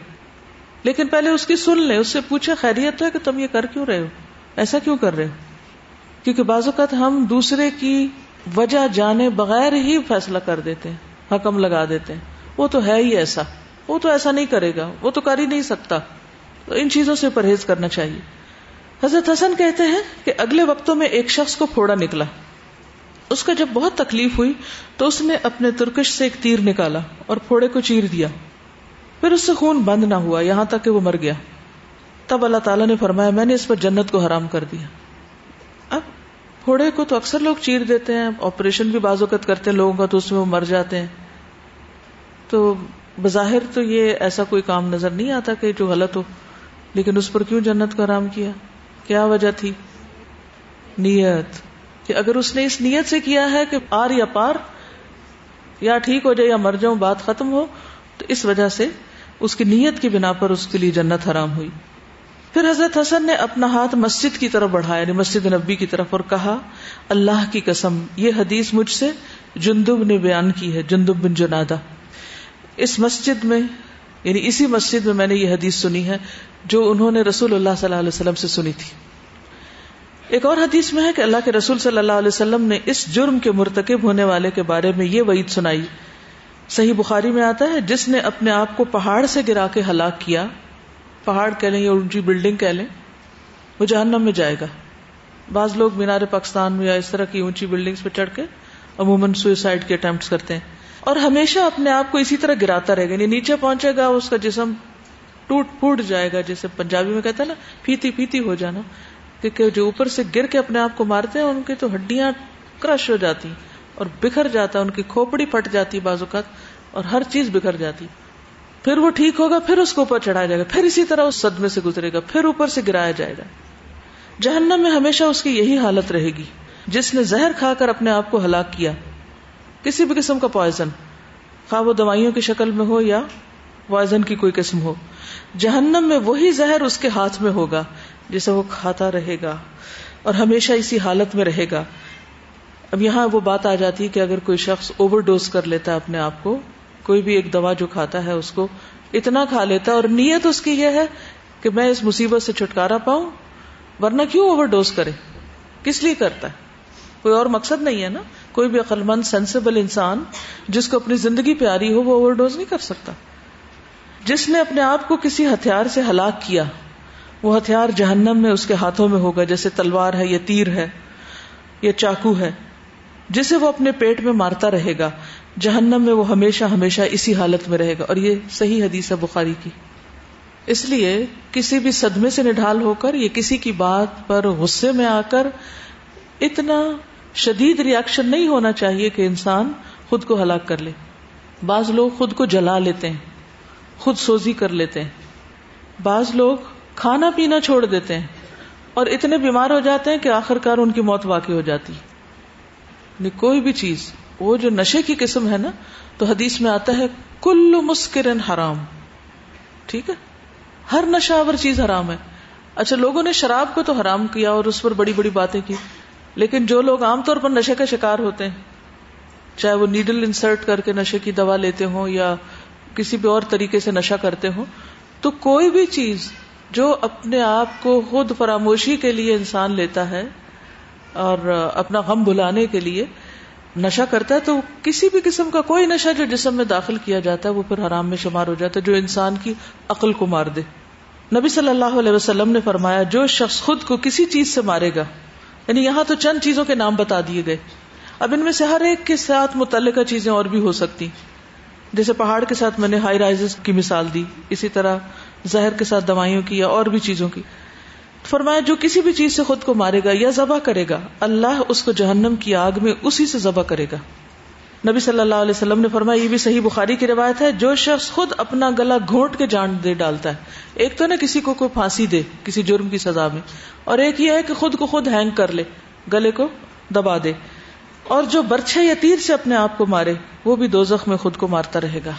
لیکن پہلے اس کی سن لیں، اس سے پوچھے خیریت ہے کہ تم یہ کر کیوں رہے ہو؟ ایسا کیوں کر رہے ہو؟ کیونکہ بعض اوقات ہم دوسرے کی وجہ جانے بغیر ہی فیصلہ کر دیتے ہیں، حکم لگا دیتے ہیں۔ وہ تو ہے ہی ایسا۔ وہ تو ایسا نہیں کرے گا، وہ تو کر ہی نہیں سکتا۔ تو ان چیزوں سے پرہیز کرنا چاہیے۔ حضرت حسن کہتے ہیں کہ اگلے وقتوں میں ایک شخص کو پھوڑا نکلا۔ اس کا جب بہت تکلیف ہوئی تو اس نے اپنے ترکش سے ایک تیر نکالا اور پھوڑے کو چیر دیا۔ پھر اس سے خون بند نہ ہوا، یہاں تک کہ وہ مر گیا۔ تب اللہ تعالیٰ نے فرمایا، میں نے اس پر جنت کو حرام کر دیا۔ اب پھوڑے کو تو اکثر لوگ چیر دیتے ہیں، آپریشن بھی بعض اوقات کرتے ہیں لوگوں کا، تو اس میں وہ مر جاتے ہیں۔ تو بظاہر تو یہ ایسا کوئی کام نظر نہیں آتا کہ جو غلط ہو، لیکن اس پر کیوں جنت کو آرام کیا؟ کیا وجہ تھی؟ نیت۔ کہ اگر اس نے اس نیت سے کیا ہے کہ آر یا پار، یا ٹھیک ہو جائے یا مر جاؤں، بات ختم ہو تو اس وجہ سے اس کی نیت کی بنا پر اس کے لیے جنت حرام ہوئی۔ پھر حضرت حسن نے اپنا ہاتھ مسجد کی طرف بڑھایا یعنی مسجد نبی کی طرف، اور کہا، اللہ کی قسم، یہ حدیث مجھ سے جندب نے بیان کی ہے، جندب بن جنادہ۔ اس مسجد میں یعنی اسی مسجد میں میں نے یہ حدیث سنی ہے، جو انہوں نے رسول اللہ صلی اللہ علیہ وسلم سے سنی تھی۔ ایک اور حدیث میں ہے کہ اللہ کے رسول صلی اللہ علیہ وسلم نے اس جرم کے مرتکب ہونے والے کے بارے میں یہ وعید سنائی۔ صحیح بخاری میں آتا ہے، جس نے اپنے آپ کو پہاڑ سے گرا کے ہلاک کیا، پہاڑ کہہ لیں یا اونچی بلڈنگ کہہ لیں، وہ جہنم میں جائے گا۔ بعض لوگ مینار پاکستان میں یا اس طرح کی اونچی بلڈنگز پہ چڑھ کے عموماً سوئسائڈ کے اٹمپٹ کرتے ہیں۔ اور ہمیشہ اپنے آپ کو اسی طرح گراتا رہے گا یعنی نیچے پہنچے گا، اس کا جسم ٹوٹ پھوٹ جائے گا، جیسے پنجابی میں کہتا ہے نا، پھیتی پھیتی ہو جانا۔ کیونکہ جو اوپر سے گر کے اپنے آپ کو مارتے ہیں، ان کی تو ہڈیاں کرش ہو جاتی۔ اور بکھر جاتا ان کی کھوپڑی پھٹ جاتی بعض اوقات، اور ہر چیز بکھر جاتی۔ پھر وہ ٹھیک ہوگا، پھر اس کو اوپر چڑھایا جائے گا، پھر اسی طرح اس صدمے سے گزرے گا، پھر اوپر سے گرایا جائے گا۔ جہنم میں ہمیشہ اس کی یہی حالت رہے گی۔ جس نے زہر کھا کر اپنے آپ کو ہلاک کیا، کسی بھی قسم کا پوائزن خواہ وہ دوائیوں کی شکل میں ہو یا پوائزن کی کوئی قسم ہو۔ جہنم میں وہی زہر اس کے ہاتھ میں ہوگا، جسے وہ کھاتا رہے گا اور ہمیشہ اسی حالت میں رہے گا۔ اب یہاں وہ بات آ جاتی ہے کہ اگر کوئی شخص اوور ڈوز کر لیتا ہے اپنے آپ کو، کوئی بھی ایک دوا جو کھاتا ہے اس کو اتنا کھا لیتا ہے اور نیت اس کی یہ ہے کہ میں اس مصیبت سے چھٹکارا پاؤں، ورنہ کیوں اوور ڈوز کرے؟ کس لیے کرتا ہے؟ کوئی اور مقصد نہیں ہے نا؟ کوئی بھی عقل مند سینسیبل انسان جس کو اپنی زندگی پیاری ہو وہ اوور ڈوز نہیں کر سکتا۔ جس نے اپنے آپ کو کسی ہتھیار سے ہلاک کیا، وہ ہتھیار جہنم میں اس کے ہاتھوں میں ہوگا، جیسے تلوار ہے یا تیر ہے یا چاقو ہے۔ جسے وہ اپنے پیٹ میں مارتا رہے گا، جہنم میں وہ ہمیشہ ہمیشہ اسی حالت میں رہے گا۔ اور یہ صحیح حدیث ہے بخاری کی۔ اس لیے کسی بھی صدمے سے نڈھال ہو کر، یا کسی کی بات پر غصے میں آ کر، اتنا شدید ریئیکشن نہیں ہونا چاہیے کہ انسان خود کو ہلاک کر لے۔ بعض لوگ خود کو جلا لیتے ہیں، خود سوزی کر لیتے ہیں۔ بعض لوگ کھانا پینا چھوڑ دیتے ہیں اور اتنے بیمار ہو جاتے ہیں کہ آخر کار ان کی موت واقع ہو جاتی۔ یعنی کوئی بھی چیز، وہ جو نشے کی قسم ہے نا، تو حدیث میں آتا ہے، کل مسکرن حرام۔ ٹھیک ہے؟ ہر نشاور چیز حرام ہے۔ اچھا لوگوں نے شراب کو تو حرام کیا اور اس پر بڑی بڑی باتیں کی، لیکن جو لوگ عام طور پر نشے کا شکار ہوتے ہیں، چاہے وہ نیڈل انسرٹ کر کے نشے کی دوا لیتے ہوں یا کسی بھی اور طریقے سے نشا کرتے ہوں، تو کوئی بھی چیز جو اپنے آپ کو خود فراموشی کے لیے انسان لیتا ہے اور اپنا غم بلانے کے لیے نشا کرتا ہے، تو کسی بھی قسم کا کوئی نشا جو جسم میں داخل کیا جاتا ہے، وہ پھر حرام میں شمار ہو جاتا ہے، جو انسان کی عقل کو مار دے۔ نبی صلی اللہ علیہ وسلم نے فرمایا، جو شخص خود کو کسی چیز سے مارے گا یعنی یہاں تو چند چیزوں کے نام بتا دیے گئے۔ اب ان میں سے ہر ایک کے ساتھ متعلقہ چیزیں اور بھی ہو سکتی۔ جیسے پہاڑ کے ساتھ میں نے ہائی رائز کی مثال دی، اسی طرح زہر کے ساتھ دوائیوں کی یا اور بھی چیزوں کی۔ فرمایا، جو کسی بھی چیز سے خود کو مارے گا یا ذبح کرے گا، اللہ اس کو جہنم کی آگ میں اسی سے ذبح کرے گا۔ نبی صلی اللہ علیہ وسلم نے فرمایا، یہ بھی صحیح بخاری کی روایت ہے، جو شخص خود اپنا گلا گھونٹ کے جان دے ڈالتا ہے۔ ایک تو نا، کسی کو کوئی پھانسی دے، کسی جرم کی سزا میں۔ اور ایک یہ ہے کہ خود کو خود ہینگ کر لے، گلے کو دبا دے۔ اور جو برچھے یا تیر سے اپنے آپ کو مارے، وہ بھی دو میں خود کو مارتا رہے گا۔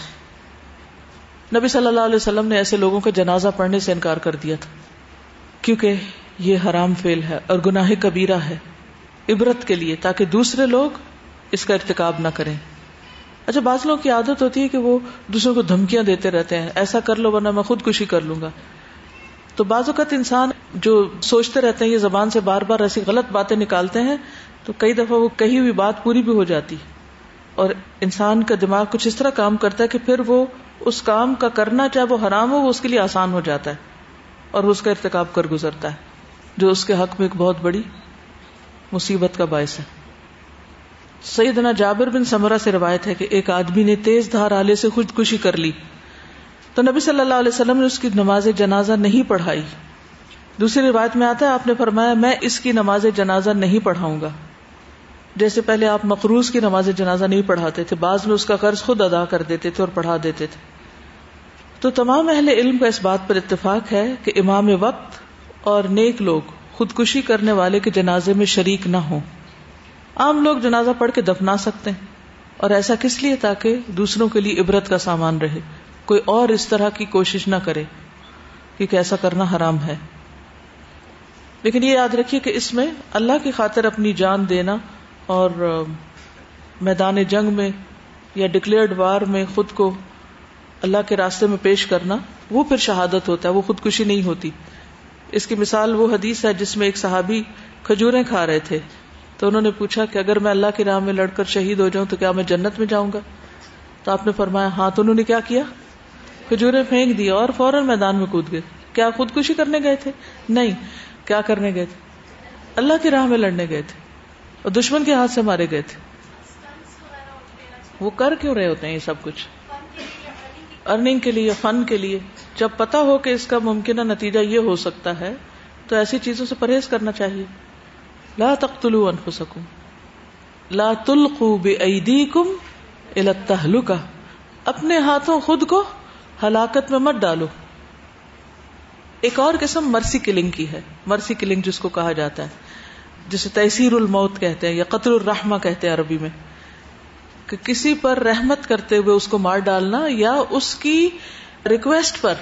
نبی صلی اللہ علیہ وسلم نے ایسے لوگوں کا جنازہ پڑھنے سے انکار کر دیا تھا۔ کیونکہ یہ حرام فیل ہے اور گناہ کبیرہ ہے عبرت کے لیے تاکہ دوسرے لوگ اس کا ارتکاب نہ کریں۔ اچھا بعض لوگوں کی عادت ہوتی ہے کہ وہ دوسروں کو دھمکیاں دیتے رہتے ہیں، ایسا کر لو ورنہ میں خود کشی کر لوں گا۔ تو بعض اوقات انسان جو سوچتے رہتے ہیں، یہ زبان سے بار بار ایسی غلط باتیں نکالتے ہیں، تو کئی دفعہ وہ کہی ہوئی بات پوری بھی ہو جاتی۔ اور انسان کا دماغ کچھ اس طرح کام کرتا ہے کہ پھر وہ اس کام کا کرنا چاہے وہ حرام ہو، وہ اس کے لیے آسان ہو جاتا ہے۔ اور وہ اس کا ارتکاب کر گزرتا ہے، جو اس کے حق میں ایک بہت بڑی مصیبت کا باعث ہے۔ سیدنا جابر بن سمرہ سے روایت ہے کہ ایک آدمی نے تیز دھار آلے سے خودکشی کر لی۔ تو نبی صلی اللہ علیہ وسلم نے اس کی نماز جنازہ نہیں پڑھائی۔ دوسری روایت میں آتا ہے، آپ نے فرمایا، میں اس کی نماز جنازہ نہیں پڑھاؤں گا۔ جیسے پہلے آپ مقروض کی نماز جنازہ نہیں پڑھاتے تھے، بعض میں اس کا قرض خود ادا کر دیتے تھے اور پڑھا دیتے تھے۔ تو تمام اہل علم کا اس بات پر اتفاق ہے کہ امام وقت اور نیک لوگ خودکشی کرنے والے کے جنازے میں شریک نہ ہوں۔ عام لوگ جنازہ پڑھ کے دفنا سکتے ہیں۔ اور ایسا کس لیے تاکہ دوسروں کے لیے عبرت کا سامان رہے۔ کوئی اور اس طرح کی کوشش نہ کرے کیونکہ ایسا کرنا حرام ہے۔ لیکن یہ یاد رکھیے کہ اس میں اللہ کی خاطر اپنی جان دینا اور میدان جنگ میں یا ڈکلیئرڈ وار میں خود کو اللہ کے راستے میں پیش کرنا، وہ پھر شہادت ہوتا ہے، وہ خودکشی نہیں ہوتی۔ اس کی مثال وہ حدیث ہے جس میں ایک صحابی کھجوریں کھا رہے تھے۔ تو انہوں نے پوچھا کہ اگر میں اللہ کی راہ میں لڑ کر شہید ہو جاؤں تو کیا میں جنت میں جاؤں گا؟ تو آپ نے فرمایا ہاں تو انہوں نے کیا کیا؟ کھجورے پھینک دیا اور فوراً میدان میں کود گئے۔ کیا خودکشی کرنے گئے تھے؟ نہیں۔ کیا کرنے گئے تھے؟ اللہ کی راہ میں لڑنے گئے تھے۔ اور دشمن کے ہاتھ سے مارے گئے تھے۔ وہ کر کیوں رہے ہوتے ہیں یہ سب کچھ؟ ارننگ کے لیے فن کے لیے، جب پتا ہو کہ اس کا ممکنہ نتیجہ یہ ہو سکتا ہے، تو ایسی چیزوں سے پرہیز کرنا چاہیے۔ لا تختلو انفسکم۔ لا تلقو بایدیکم الى التهلکہ اپنے ہاتھوں خود کو ہلاکت میں مت ڈالو۔ ایک اور قسم مرسی کلنگ کی ہے۔ مرسی کلنگ جس کو کہا جاتا ہے، جسے تحصیر الموت کہتے ہیں یا قطر الرحمہ کہتے ہیں عربی میں۔ کہ کسی پر رحمت کرتے ہوئے اس کو مار ڈالنا یا اس کی ریکویسٹ پر۔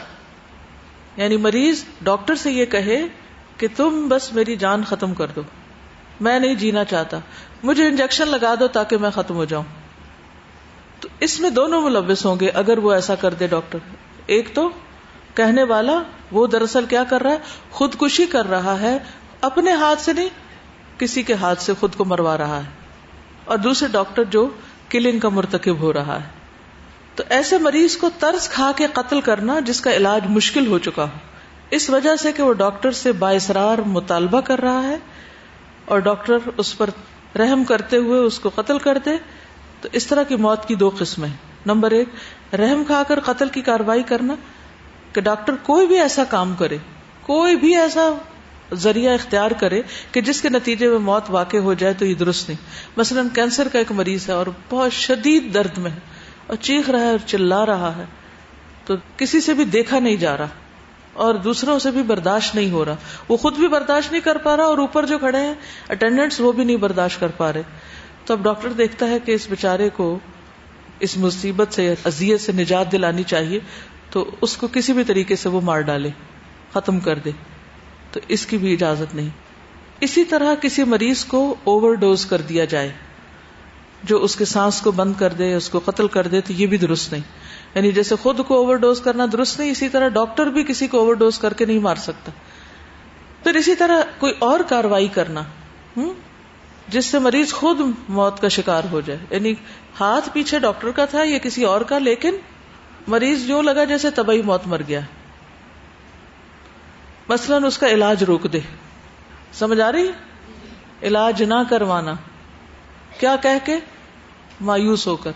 یعنی مریض ڈاکٹر سے یہ کہے کہ تم بس میری جان ختم کر دو۔ میں نہیں جینا چاہتا۔ مجھے انجیکشن لگا دو تاکہ میں ختم ہو جاؤں۔ تو اس میں دونوں ملوث ہوں گے اگر وہ ایسا کر دے ڈاکٹر۔ ایک تو کہنے والا وہ دراصل کیا کر رہا ہے؟ خودکشی کر رہا ہے۔ اپنے ہاتھ سے نہیں، کسی کے ہاتھ سے خود کو مروا رہا ہے۔ اور دوسرے ڈاکٹر جو کلنگ کا مرتکب ہو رہا ہے۔ تو ایسے مریض کو طرز کھا کے قتل کرنا جس کا علاج مشکل ہو چکا ہو۔ اس وجہ سے کہ وہ ڈاکٹر سے باعثرار مطالبہ کر رہا ہے اور ڈاکٹر اس پر رحم کرتے ہوئے اس کو قتل کر دے۔ تو اس طرح کی موت کی دو قسمیں نمبر ایک، رحم کھا کر قتل کی کاروائی کرنا کہ ڈاکٹر کوئی بھی ایسا کام کرے، کوئی بھی ایسا ذریعہ اختیار کرے کہ جس کے نتیجے میں موت واقع ہو جائے تو یہ درست نہیں۔ مثلاً کینسر کا ایک مریض ہے اور بہت شدید درد میں ہے اور چیخ رہا ہے اور چلا رہا ہے تو کسی سے بھی دیکھا نہیں جا رہا اور دوسروں سے بھی برداشت نہیں ہو رہا۔ وہ خود بھی برداشت نہیں کر پا رہا اور اوپر جو کھڑے ہیں اٹینڈنٹس وہ بھی نہیں برداشت کر پا رہے۔ تو اب ڈاکٹر دیکھتا ہے کہ اس بےچارے کو اس مصیبت سے ازیت سے نجات دلانی چاہیے تو اس کو کسی بھی طریقے سے وہ مار ڈالے، ختم کر دے۔ تو اس کی بھی اجازت نہیں۔ اسی طرح کسی مریض کو اوور ڈوز کر دیا جائے، جو اس کے سانس کو بند کر دے، اس کو قتل کر دے، تو یہ بھی درست نہیں۔ یعنی جیسے خود کو اوور ڈوز کرنا درست نہیں، اسی طرح ڈاکٹر بھی کسی کو اوور ڈوز کر کے نہیں مار سکتا۔ پھر اسی طرح کوئی اور کاروائی کرنا ہوں جس سے مریض خود موت کا شکار ہو جائے۔ یعنی ہاتھ پیچھے ڈاکٹر کا تھا یا کسی اور کا، لیکن مریض جو لگا جیسے تبھی موت مر گیا۔ مثلاً اس کا علاج روک دے۔ سمجھ آ رہی؟ علاج نہ کروانا۔ کیا کہہ کے؟ مایوس ہو کر۔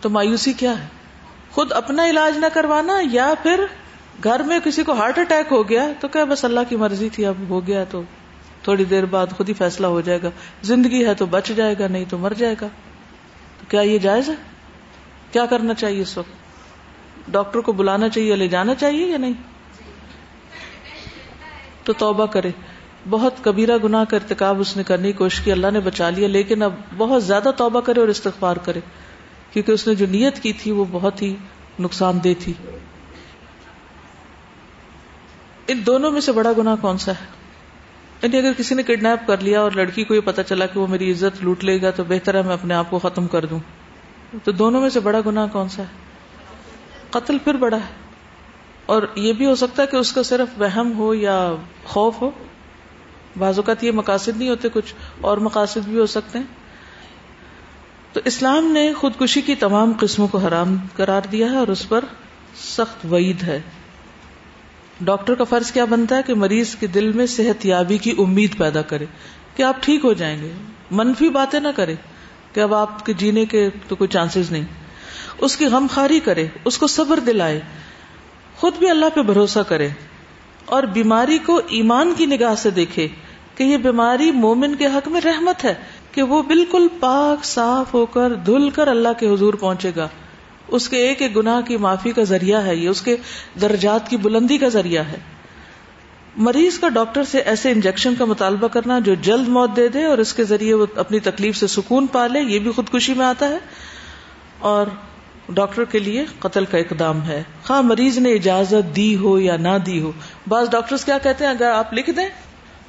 تو مایوسی کیا ہے؟ خود اپنا علاج نہ کروانا یا پھر گھر میں کسی کو ہارٹ اٹیک ہو گیا تو کیا بس اللہ کی مرضی تھی، اب ہو گیا تو تھوڑی دیر بعد خود ہی فیصلہ ہو جائے گا۔ زندگی ہے تو بچ جائے گا، نہیں تو مر جائے گا۔ تو کیا یہ جائز ہے؟ کیا کرنا چاہیے اس وقت؟ ڈاکٹر کو بلانا چاہیے لے جانا چاہیے یا نہیں؟ تو توبہ کرے۔ بہت کبیرہ گناہ کا ارتکاب اس نے کرنے کی کوشش کی، اللہ نے بچا لیا، لیکن اب بہت زیادہ توبہ کرے اور استغفار کرے۔ کیونکہ اس نے جو نیت کی تھی وہ بہت ہی نقصان دہ تھی۔ ان دونوں میں سے بڑا گنا کون سا ہے؟ یعنی اگر کسی نے کڈنیپ کر لیا اور لڑکی کو یہ پتا چلا کہ وہ میری عزت لوٹ لے گا، تو بہتر ہے میں اپنے آپ کو ختم کر دوں۔ تو دونوں میں سے بڑا گنا کون سا ہے؟ قتل پھر بڑا ہے۔ اور یہ بھی ہو سکتا ہے کہ اس کا صرف وہم ہو یا خوف ہو۔ بعض اوقات یہ مقاصد نہیں ہوتے، کچھ اور مقاصد بھی ہو سکتے ہیں۔ تو اسلام نے خودکشی کی تمام قسموں کو حرام قرار دیا ہے اور اس پر سخت وعید ہے۔ ڈاکٹر کا فرض کیا بنتا ہے کہ مریض کے دل میں صحت یابی کی امید پیدا کرے کہ آپ ٹھیک ہو جائیں گے۔ منفی باتیں نہ کرے کہ اب آپ کے جینے کے تو کوئی چانسز نہیں۔ اس کی غم خاری کرے، اس کو صبر دلائے۔ خود بھی اللہ پہ بھروسہ کرے اور بیماری کو ایمان کی نگاہ سے دیکھے کہ یہ بیماری مومن کے حق میں رحمت ہے کہ وہ بالکل پاک صاف ہو کر دھل کر اللہ کے حضور پہنچے گا۔ اس کے ایک ایک گناہ کی معافی کا ذریعہ ہے یہ، اس کے درجات کی بلندی کا ذریعہ ہے۔ مریض کا ڈاکٹر سے ایسے انجیکشن کا مطالبہ کرنا جو جلد موت دے دے اور اس کے ذریعے وہ اپنی تکلیف سے سکون پا لے، یہ بھی خودکشی میں آتا ہے۔ اور ڈاکٹر کے لیے قتل کا اقدام ہے۔ خواہ مریض نے اجازت دی ہو یا نہ دی ہو۔ بعض ڈاکٹر کیا کہتے ہیں، اگر آپ لکھ دیں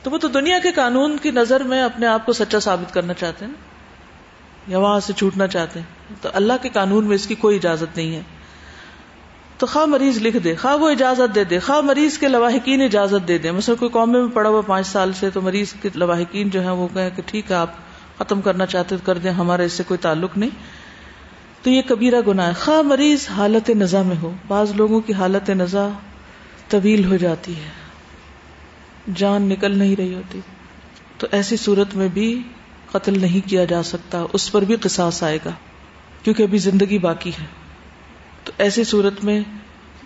تو وہ تو دنیا کے قانون کی نظر میں اپنے آپ کو سچا ثابت کرنا چاہتے ہیں۔ یا وہاں سے چھوٹنا چاہتے ہیں۔ تو اللہ کے قانون میں اس کی کوئی اجازت نہیں ہے۔ تو خواہ مریض لکھ دے، خواہ وہ اجازت دے دے، خواہ مریض کے لواحقین اجازت دے دے۔ مثلا کوئی قومے میں پڑا ہوا پانچ سال سے تو مریض کے لواحقین جو ہے وہ کہ ٹھیک ہے، آپ ختم کرنا چاہتے کر دیں، ہمارا اس سے کوئی تعلق نہیں۔ تو یہ کبیرہ گناہ ہے۔ خواہ مریض حالت نزا میں ہو، بعض لوگوں کی حالت نزا طویل ہو جاتی ہے۔ جان نکل نہیں رہی ہوتی۔ تو ایسی صورت میں بھی قتل نہیں کیا جا سکتا، اس پر بھی قصاص آئے گا۔ کیونکہ ابھی زندگی باقی ہے۔ تو ایسی صورت میں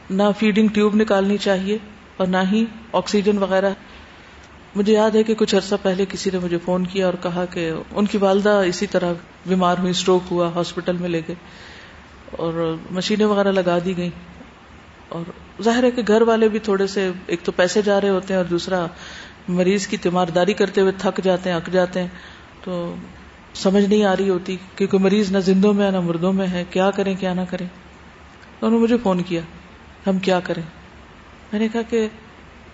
نہ فیڈنگ ٹیوب نکالنی چاہیے اور نہ ہی آکسیجن وغیرہ مجھے یاد ہے کہ کچھ عرصہ پہلے کسی نے مجھے فون کیا اور کہا کہ ان کی والدہ اسی طرح بیمار ہوئی اسٹروک ہوا ہاسپٹل میں لے گئے اور مشینیں وغیرہ لگا دی گئی اور ظاہر ہے کہ گھر والے بھی تھوڑے سے، ایک تو پیسے جا رہے ہوتے ہیں اور دوسرا مریض کی تیمارداری کرتے ہوئے تھک جاتے ہیں، اک جاتے ہیں۔ تو سمجھ نہیں آ رہی ہوتی کیونکہ مریض نہ زندوں میں نہ مردوں میں ہے۔ کیا کریں، کیا نہ کریں؟ انہوں نے مجھے فون کیا، ہم کیا کریں؟ میں نے کہا کہ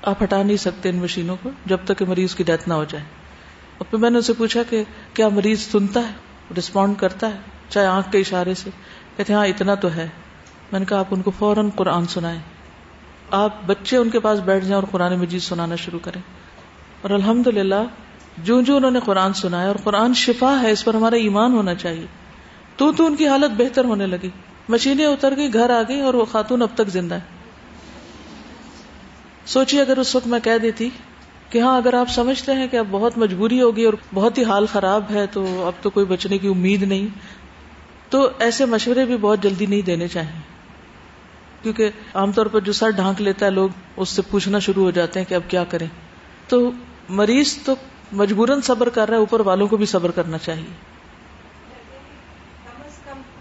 آپ ہٹا نہیں سکتے ان مشینوں کو جب تک کہ مریض کی ڈیتھ نہ ہو جائے۔ اور پھر میں نے اسے پوچھا کہ کیا مریض سنتا ہے؟ رسپونڈ کرتا ہے؟ چاہے آنکھ کے اشارے سے۔ کہتے ہاں اتنا تو ہے۔ میں نے کہا، آپ ان کو فوراً قرآن سنائیں۔ آپ بچے ان کے پاس بیٹھ جائیں اور قرآن مجید سنانا شروع کریں۔ اور الحمد للہ جو جو انہوں نے قرآن سنایا، اور قرآن شفا ہے، اس پر ہمارا ایمان ہونا چاہیے۔ تو تو ان کی حالت بہتر ہونے لگی۔ مشینیں اتر گئی گھر آ گئی اور وہ خاتون اب تک زندہ ہے سوچیے اگر اس وقت میں کہہ دیتی کہ ہاں اگر آپ سمجھتے ہیں کہ اب بہت مجبوری ہوگی اور بہت ہی حال خراب ہے، تو اب تو کوئی بچنے کی امید نہیں۔ تو ایسے مشورے بھی بہت جلدی نہیں دینے چاہیے۔ کیونکہ عام طور پر جو سر ڈھانک لیتا ہے لوگ، اس سے پوچھنا شروع ہو جاتے ہیں کہ اب کیا کریں۔ تو مریض تو مجبوراً صبر کر رہا ہے، اوپر والوں کو بھی صبر کرنا چاہیے۔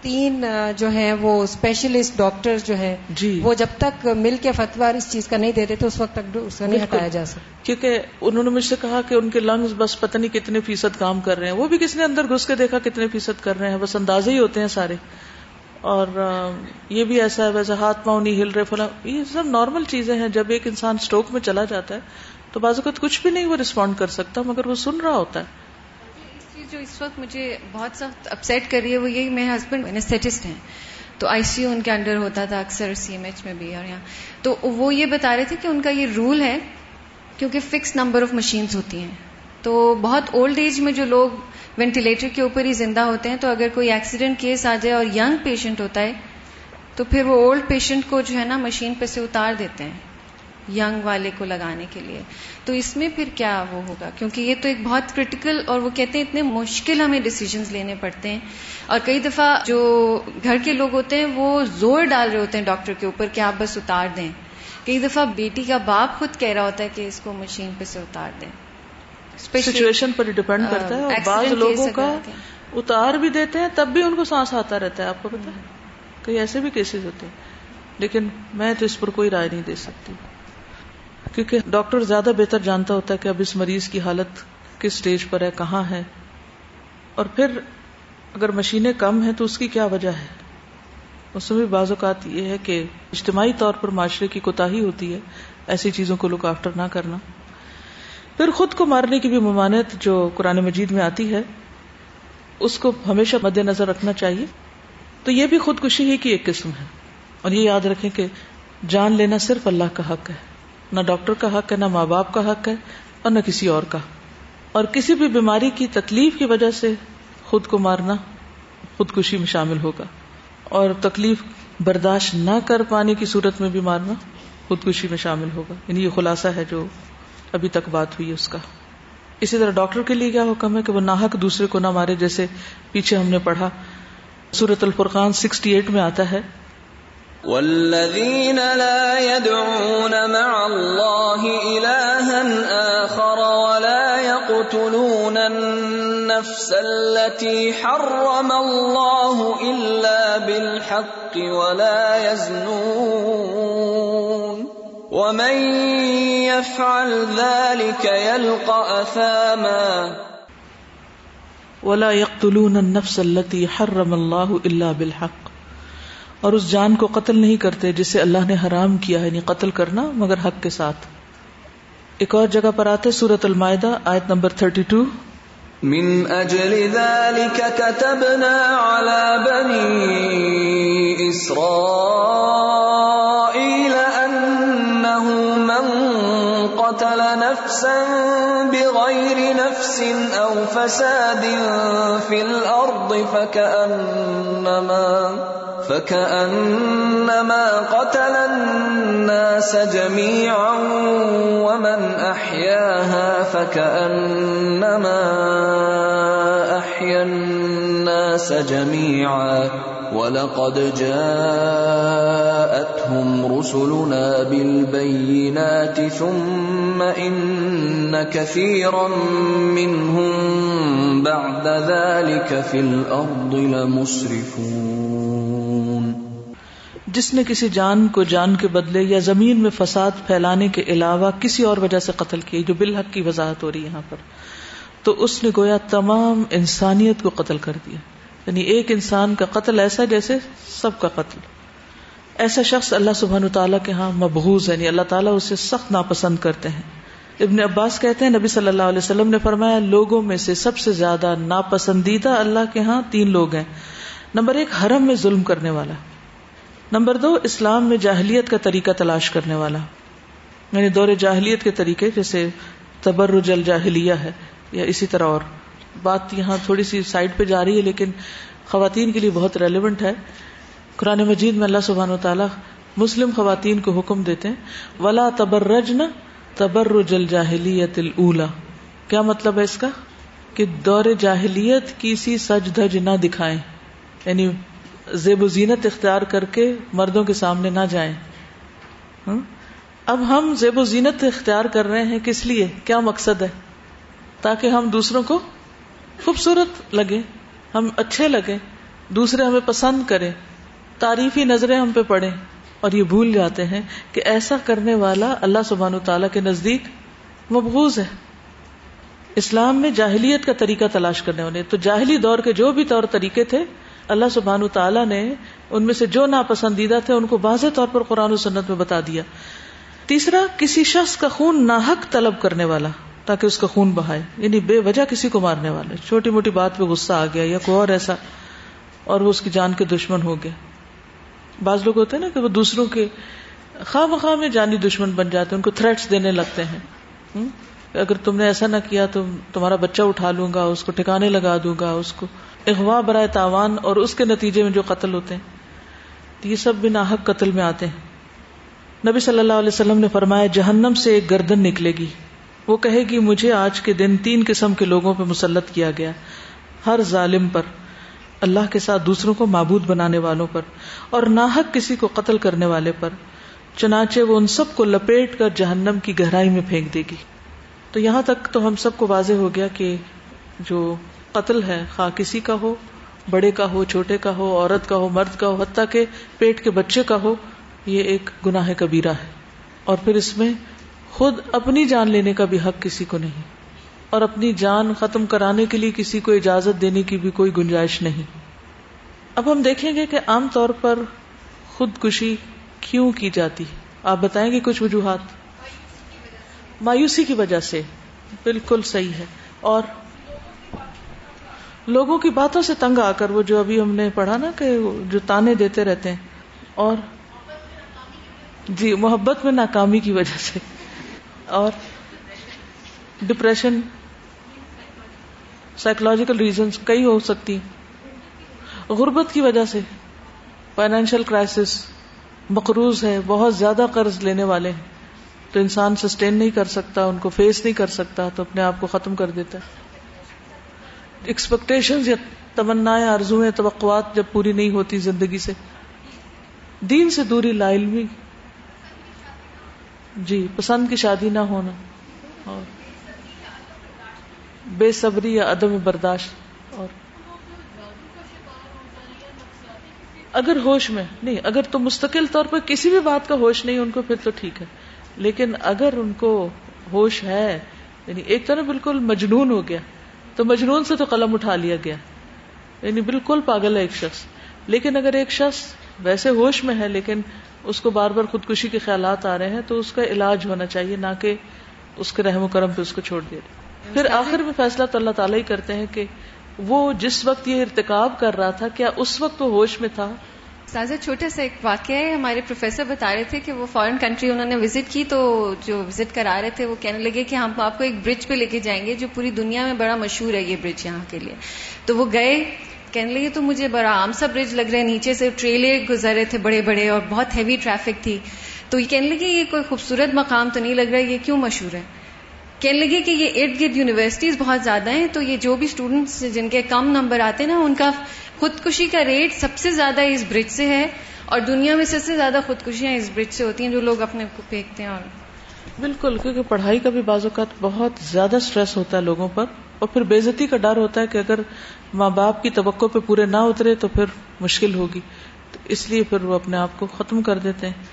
تین جو ہے وہ اسپیشلسٹ ڈاکٹر جو ہے جی۔ وہ جب تک مل کے فتوار اس چیز کا نہیں دیتے تو اس وقت تک اس کا نہیں ہٹایا جا سکتا۔ کیونکہ انہوں نے مجھ سے کہا کہ ان کے لنگز بس پتہ نہیں کتنے فیصد کام کر رہے ہیں۔ وہ بھی کس نے اندر گھس کے دیکھا کتنے فیصد کر رہے ہیں۔ بس اندازے ہی ہوتے ہیں سارے۔ اور یہ بھی ایسا ہے ویسے ہاتھ پاؤں نہیں ہل رہے فلاں۔ یہ سب نارمل چیزیں ہیں۔ جب ایک انسان اسٹروک میں چلا جاتا ہے تو اوقات کچھ بھی نہیں وہ رسپونڈ کر سکتا مگر وہ سن رہا ہوتا ہے۔ جو اس وقت مجھے بہت سخت اپسیٹ کر رہی ہے وہ یہی میرے ہسبینڈ انسٹیٹسٹ ہیں۔ تو آئی سی یو ان کے انڈر ہوتا تھا، اکثر سی ایم ایچ میں بھی اور یہاں۔ تو وہ یہ بتا رہے تھے کہ ان کا یہ رول ہے کیونکہ فکس نمبر آف مشینز ہوتی ہیں۔ تو بہت اولڈ ایج میں جو لوگ وینٹیلیٹر کے اوپر ہی زندہ ہوتے ہیں، تو اگر کوئی ایکسیڈنٹ کیس آ جائے اور ینگ پیشنٹ ہوتا ہے، تو پھر وہ اولڈ پیشنٹ کو جو ہے نا مشین پہ سے اتار دیتے ہیں۔ ینگ والے کو لگانے کے لیے۔ تو اس میں پھر کیا وہ ہوگا؟ کیونکہ یہ تو ایک بہت کرٹیکل اور وہ کہتے ہیں اتنے مشکل ہمیں ڈیسیزنز لینے پڑتے ہیں۔ اور کئی دفعہ جو گھر کے لوگ ہوتے ہیں وہ زور ڈال رہے ہوتے ہیں ڈاکٹر کے اوپر کہ آپ بس اتار دیں۔ کئی دفعہ بیٹی کا باپ خود کہہ رہا ہوتا ہے کہ اس کو مشین پہ سے اتار دیں۔ سچویشن پر ڈپینڈ کرتا ہے اور بعض لوگوں کا اتار بھی دیتے ہیں تب بھی ان کو سانس آتا رہتا ہے۔ آپ کو پتا کئی ایسے بھی کیسز ہوتے ہیں۔ لیکن میں تو اس پر کوئی رائے نہیں دے سکتی۔ کیونکہ ڈاکٹر زیادہ بہتر جانتا ہوتا ہے کہ اب اس مریض کی حالت کس اسٹیج پر ہے، کہاں ہے۔ اور پھر اگر مشینیں کم ہیں تو اس کی کیا وجہ ہے؟ اس میں بھی بعض اوقات یہ ہے کہ اجتماعی طور پر معاشرے کی کوتا ہوتی ہے، ایسی چیزوں کو لک آفٹر نہ کرنا۔ پھر خود کو مارنے کی بھی ممانعت جو قرآن مجید میں آتی ہے، اس کو ہمیشہ مد نظر رکھنا چاہیے۔ تو یہ بھی خودکشی ہی کی ایک قسم ہے۔ اور یہ یاد رکھیں کہ جان لینا صرف اللہ کا حق ہے۔ نہ ڈاکٹر کا حق ہے، نہ ماں باپ کا حق ہے اور نہ کسی اور کا۔ اور کسی بھی بیماری کی تکلیف کی وجہ سے خود کو مارنا خودکشی میں شامل ہوگا۔ اور تکلیف برداشت نہ کر پانے کی صورت میں بھی مارنا خودکشی میں شامل ہوگا۔ یعنی یہ خلاصہ ہے جو ابھی تک بات ہوئی اس کا۔ اسی طرح ڈاکٹر کے لیے کیا حکم ہے کہ وہ ناحک دوسرے کو نہ مارے، جیسے پیچھے ہم نے پڑھا۔ سورت الفرقان سکسٹی ایٹ میں آتا ہے۔ والذين لا يدعون مع الله إلها آخر ولا يقتلون النفس التي حرم الله إلا بالحق ولا يزنون ومن يفعل ذلك يلقى أثاما ولا يقتلون النفس التي حرم الله إلا بالحق اور اس جان کو قتل نہیں کرتے جسے اللہ نے حرام کیا ہے یعنی قتل کرنا مگر حق کے ساتھ۔ ایک اور جگہ پر آتے سورت المائدہ، آیت نمبر 32 من اجل ذلك كتبنا على بني اسرائيل انه من قتل نفسا بغير نفس او فساد في الارض فكانما فكأنما قتل الناس جميعا ومن أحياها فكأنما أحيا الناس جميعا ولقد جاءتهم رسلنا بالبينات ثم إن كثيرا منهم بعد ذلك في الأرض لمسرفون جس نے کسی جان کو جان کے بدلے یا زمین میں فساد پھیلانے کے علاوہ کسی اور وجہ سے قتل کیا جو بالحق کی وضاحت ہو رہی ہے یہاں پر، تو اس نے گویا تمام انسانیت کو قتل کر دیا۔ یعنی ایک انسان کا قتل ایسا جیسے سب کا قتل۔ ایسا شخص اللہ سبحان تعالیٰ کے ہاں مبغوز ہے یعنی اللہ تعالیٰ اسے سخت ناپسند کرتے ہیں۔ ابن عباس کہتے ہیں، نبی صلی اللہ علیہ وسلم نے فرمایا، لوگوں میں سے سب سے زیادہ ناپسندیدہ اللہ کے ہاں تین لوگ ہیں۔ نمبر ایک، حرم میں ظلم کرنے والا. نمبر دو، اسلام میں جاہلیت کا طریقہ تلاش کرنے والا. یعنی دور جاہلیت کے طریقے، جیسے تبرج الجاہلیہ ہے، یا اسی طرح اور. بات یہاں تھوڑی سی سائڈ پہ جا رہی ہے، لیکن خواتین کے لیے بہت ریلیونٹ ہے. قرآن مجید میں اللہ سبحان و تعالیٰ مسلم خواتین کو حکم دیتے ہیں، ولا تبرج نہ تبرج الجاہلیت الا کیا مطلب ہے اس کا؟ کہ دور جاہلیت کسی سج دھج نہ دکھائیں۔ یعنی زیب و زینت اختیار کر کے مردوں کے سامنے نہ جائیں۔ اب ہم زیب و زینت اختیار کر رہے ہیں کس لیے؟ کیا مقصد ہے؟ تاکہ ہم دوسروں کو خوبصورت لگے ہم اچھے لگے دوسرے ہمیں پسند کرے تعریفی نظریں ہم پہ پڑے اور یہ بھول جاتے ہیں کہ ایسا کرنے والا اللہ سبحان تعالیٰ کے نزدیک مبغوز ہے۔ اسلام میں جاہلیت کا طریقہ تلاش کرنے والے، تو جاہلی دور کے جو بھی طور طریقے تھے اللہ سبحان تعالیٰ نے ان میں سے جو ناپسندیدہ تھے ان کو واضح طور پر قرآن و سنت میں بتا دیا۔ تیسرا، کسی شخص کا خون ناحق طلب کرنے والا، تاکہ اس کا خون بہائے یعنی بے وجہ کسی کو مارنے والے۔ چھوٹی موٹی بات پہ غصہ آ گیا یا کوئی اور ایسا، اور وہ اس کی جان کے دشمن ہو گئے بعض لوگ ہوتے ہیں نا کہ وہ دوسروں کے خواہ مخواہ میں جانی دشمن بن جاتے ہیں، ان کو تھریٹس دینے لگتے ہیں۔ اگر تم نے ایسا نہ کیا تو تمہارا بچہ اٹھا لوں گا، اس کو ٹھکانے لگا دوں گا، اس کو اغوا برائے تاوان اور اس کے نتیجے میں جو قتل ہوتے ہیں۔ یہ سب بھی ناحق قتل میں آتے ہیں۔ نبی صلی اللہ علیہ وسلم نے فرمایا، جہنم سے ایک گردن نکلے گی۔ وہ کہے گی، مجھے آج کے دن تین قسم کے لوگوں پہ مسلط کیا گیا۔ ہر ظالم پر، اللہ کے ساتھ دوسروں کو معبود بنانے والوں پر اور ناحق کسی کو قتل کرنے والے پر، چنانچہ وہ ان سب کو لپیٹ کر جہنم کی گہرائی میں پھینک دے گی۔ تو یہاں تک تو ہم سب کو واضح ہو گیا کہ جو قتل ہے، خواہ کسی کا ہو، بڑے کا ہو، چھوٹے کا ہو، عورت کا ہو، مرد کا ہو، حتیٰ کہ پیٹ کے بچے کا ہو، یہ ایک گناہ کبیرہ ہے۔ اور پھر اس میں خود اپنی جان لینے کا بھی حق کسی کو نہیں۔ اور اپنی جان ختم کرانے کے لیے کسی کو اجازت دینے کی بھی کوئی گنجائش نہیں۔ اب ہم دیکھیں گے کہ عام طور پر خود کشی کیوں کی جاتی آپ بتائیں گے کچھ وجوہات۔ مایوسی کی وجہ سے بالکل صحیح ہے۔ اور لوگوں کی باتوں سے تنگ آ کر وہ جو ابھی ہم نے پڑھا نا کہ جو تانے دیتے رہتے ہیں اور جی محبت میں ناکامی کی وجہ سے۔ اور ڈپریشن سائیکولوجیکل ریزنس کئی ہو سکتی۔ غربت کی وجہ سے۔ فائنینشیل کرائسس مقروض ہے، بہت زیادہ قرض لینے والے ہیں۔ تو انسان سسٹین نہیں کر سکتا، ان کو فیس نہیں کر سکتا، تو اپنے آپ کو ختم کر دیتا ہے۔ ایکسپیکٹیشن یا تمنا آرزویں توقعات جب پوری نہیں ہوتی زندگی سے۔ دین سے دوری، لا علمی۔ جی پسند کی شادی نہ ہونا۔ اور بے صبری یا عدم برداشت۔ اور اگر ہوش میں، نہیں، اگر تو مستقل طور پر کسی بھی بات کا ہوش نہیں، ان کو پھر تو ٹھیک ہے۔ لیکن اگر ان کو ہوش ہے یعنی ایک طرح بالکل مجنون ہو گیا تو مجنون سے تو قلم اٹھا لیا گیا۔ یعنی بالکل پاگل ہے ایک شخص۔ لیکن اگر ایک شخص ویسے ہوش میں ہے لیکن اس کو بار بار خودکشی کے خیالات آ رہے ہیں تو اس کا علاج ہونا چاہیے نہ کہ اس کے رحم و کرم پہ اس کو چھوڑ دیا۔ پھر آخر میں فیصلہ تو اللہ تعالیٰ ہی کرتے ہیں کہ وہ جس وقت یہ ارتکاب کر رہا تھا کیا اس وقت وہ ہوش میں تھا؟ سازا چھوٹا سا ایک واقعہ ہے، ہمارے پروفیسر بتا رہے تھے کہ وہ فارن کنٹری انہوں نے وزٹ کی تو جو وزٹ کرا رہے تھے، وہ کہنے لگے کہ ہم آپ کو ایک برج پہ لے کے جائیں گے جو پوری دنیا میں بڑا مشہور ہے یہ برج یہاں کے لیے۔ تو وہ گئے، کہنے لگے تو مجھے بڑا عام سا برج لگ رہا ہے، نیچے سے ٹریلے گزر رہے تھے بڑے بڑے اور بہت ہیوی ٹریفک تھی۔ تو یہ کہنے لگے یہ کوئی خوبصورت مقام تو نہیں لگ رہا، یہ کیوں مشہور ہے؟ کہنے لگے کہ یہ ارد گرد یونیورسٹیز بہت زیادہ ہیں، تو یہ جو بھی اسٹوڈینٹس جن کے کم نمبر آتے ہیں نا، ان کا خودکشی کا ریٹ سب سے زیادہ اس برج سے ہے اور دنیا میں سب سے زیادہ خودکشیاں اس برج سے ہوتی ہیں جو لوگ اپنے کو پھینکتے ہیں اور بالکل، کیونکہ پڑھائی کا بھی بعض اوقات بہت زیادہ سٹریس ہوتا ہے لوگوں پر اور پھر بےزتی کا ڈر ہوتا ہے کہ اگر ماں باپ کی توقع پہ پورے نہ اترے تو پھر مشکل ہوگی۔ تو اس لیے پھر وہ اپنے آپ کو ختم کر دیتے ہیں۔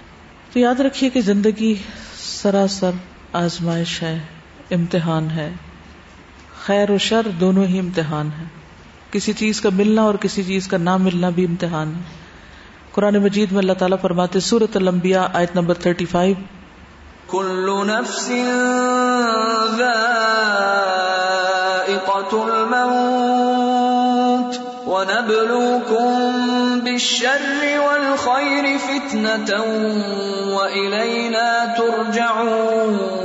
تو یاد رکھیے کہ زندگی سراسر آزمائش ہے۔ امتحان ہے۔ خیر و شر دونوں ہی امتحان ہے کسی چیز کا ملنا اور کسی چیز کا نہ ملنا بھی امتحان ہے۔ قرآن مجید میں اللہ تعالیٰ فرماتے سورت المبیا آیت نمبر تھرٹی فائیو كل نفس ذائقة الموت ونبلوكم بالشر والخير فتنة وإلينا ترجعون۔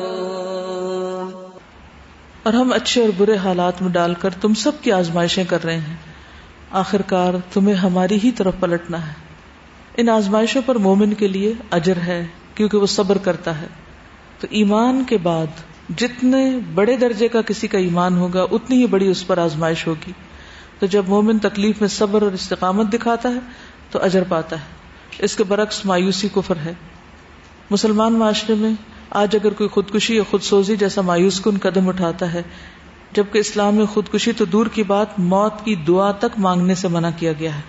اور ہم اچھے اور برے حالات میں ڈال کر تم سب کی آزمائشیں کر رہے ہیں۔ آخر کار تمہیں ہماری ہی طرف پلٹنا ہے۔ ان آزمائشوں پر مومن کے لیے اجر ہے کیونکہ وہ صبر کرتا ہے۔ تو ایمان کے بعد جتنے بڑے درجے کا کسی کا ایمان ہوگا، اتنی ہی بڑی اس پر آزمائش ہوگی۔ تو جب مومن تکلیف میں صبر اور استقامت دکھاتا ہے، تو اجر پاتا ہے۔ اس کے برعکس مایوسی کفر ہے۔ مسلمان معاشرے میں آج اگر کوئی خودکشی یا خود سوزی جیسا مایوس کن قدم اٹھاتا ہے، جبکہ اسلام میں خودکشی تو دور کی بات موت کی دعا تک مانگنے سے منع کیا گیا ہے۔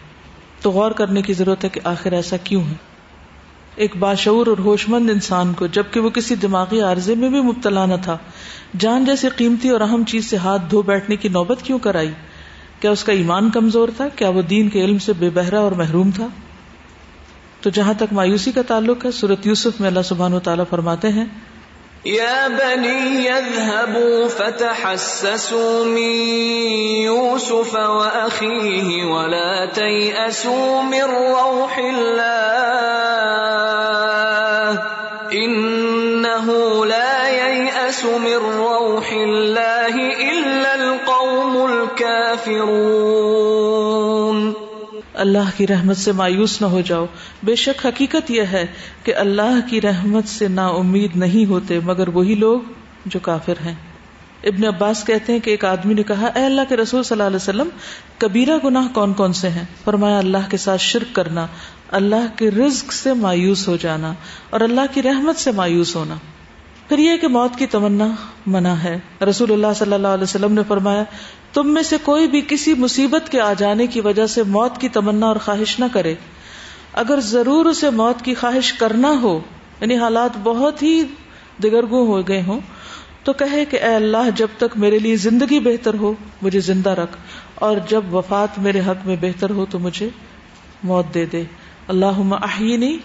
تو غور کرنے کی ضرورت ہے کہ آخر ایسا کیوں ہے؟ ایک باشعور اور ہوش مند انسان کو جبکہ وہ کسی دماغی عارضے میں بھی مبتلا نہ تھا، جان جیسی قیمتی اور اہم چیز سے ہاتھ دھو بیٹھنے کی نوبت کیوں کرائی؟ کیا اس کا ایمان کمزور تھا؟ کیا وہ دین کے علم سے بے بہرا اور محروم تھا؟ تو جہاں تک مایوسی کا تعلق ہے، سورت یوسف میں اللہ سبحان و تعالیٰ فرماتے ہیں يا بني يذهبوا فتحسسوا من يوسف وأخيه ولا تيأسوا من روح الله إنه لا ييأس من روح الله إلا القوم الكافرون اللہ کی رحمت سے مایوس نہ ہو جاؤ۔ بے شک حقیقت یہ ہے کہ اللہ کی رحمت سے نا امید نہیں ہوتے، مگر وہی لوگ جو کافر ہیں۔ ابن عباس کہتے ہیں کہ ایک آدمی نے کہا، اے اللہ کے رسول صلی اللہ علیہ وسلم، کبیرہ گناہ کون کون سے ہیں؟ فرمایا، اللہ کے ساتھ شرک کرنا، اللہ کے رزق سے مایوس ہو جانا اور اللہ کی رحمت سے مایوس ہونا۔ پھر یہ کہ موت کی تمنا منع ہے۔ رسول اللہ صلی اللہ علیہ وسلم نے فرمایا، تم میں سے کوئی بھی کسی مصیبت کے آ جانے کی وجہ سے موت کی تمنا اور خواہش نہ کرے۔ اگر ضرور اسے موت کی خواہش کرنا ہو یعنی حالات بہت ہی دگرگو ہو گئے ہوں، تو کہے کہ اے اللہ، جب تک میرے لیے زندگی بہتر ہو، مجھے زندہ رکھ۔ اور جب وفات میرے حق میں بہتر ہو، تو مجھے موت دے دے۔ اللہ احینی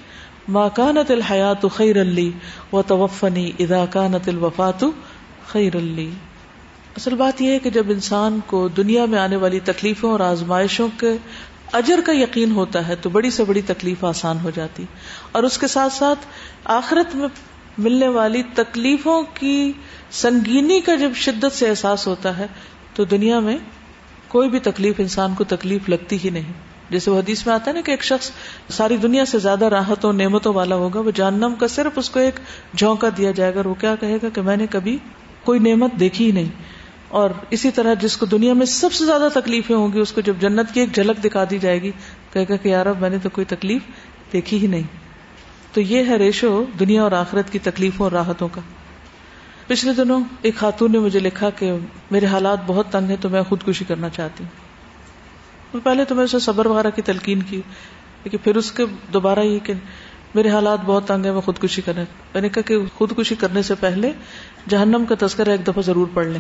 ماکانت الحیات خیر اللی و توفنی اذا کانت الوفات خیر اللی اصل بات یہ ہے کہ جب انسان کو دنیا میں آنے والی تکلیفوں اور آزمائشوں کے اجر کا یقین ہوتا ہے تو بڑی سے بڑی تکلیف آسان ہو جاتی۔ اور اس کے ساتھ ساتھ آخرت میں ملنے والی تکلیفوں کی سنگینی کا جب شدت سے احساس ہوتا ہے تو دنیا میں کوئی بھی تکلیف انسان کو تکلیف لگتی ہی نہیں۔ جیسے وہ حدیث میں آتا ہے نا کہ ایک شخص ساری دنیا سے زیادہ راحتوں نعمتوں والا ہوگا، وہ جہنم کا صرف اس کو ایک جھونکا دیا جائے گا وہ کیا کہے گا کہ میں نے کبھی کوئی نعمت دیکھی ہی نہیں۔ اور اسی طرح جس کو دنیا میں سب سے زیادہ تکلیفیں ہوں گی، اس کو جب جنت کی ایک جھلک دکھا دی جائے گی، کہے گا کہ یار اب میں نے تو کوئی تکلیف دیکھی ہی نہیں۔ تو یہ ہے ریشو دنیا اور آخرت کی تکلیفوں اور راحتوں کا۔ پچھلے دنوں ایک خاتون نے مجھے لکھا کہ میرے حالات بہت تنگ ہیں تو میں خودکشی کرنا چاہتی ہوں۔ پہلے تو میں اسے صبر وغیرہ کی تلقین کی، لیکن پھر اس کے دوبارہ یہ کہ میرے حالات بہت تنگ ہیں، میں خودکشی کرنے، میں نے کہا کہ خودکشی کرنے سے پہلے جہنم کا تذکرہ ایک دفعہ ضرور پڑھ لیں۔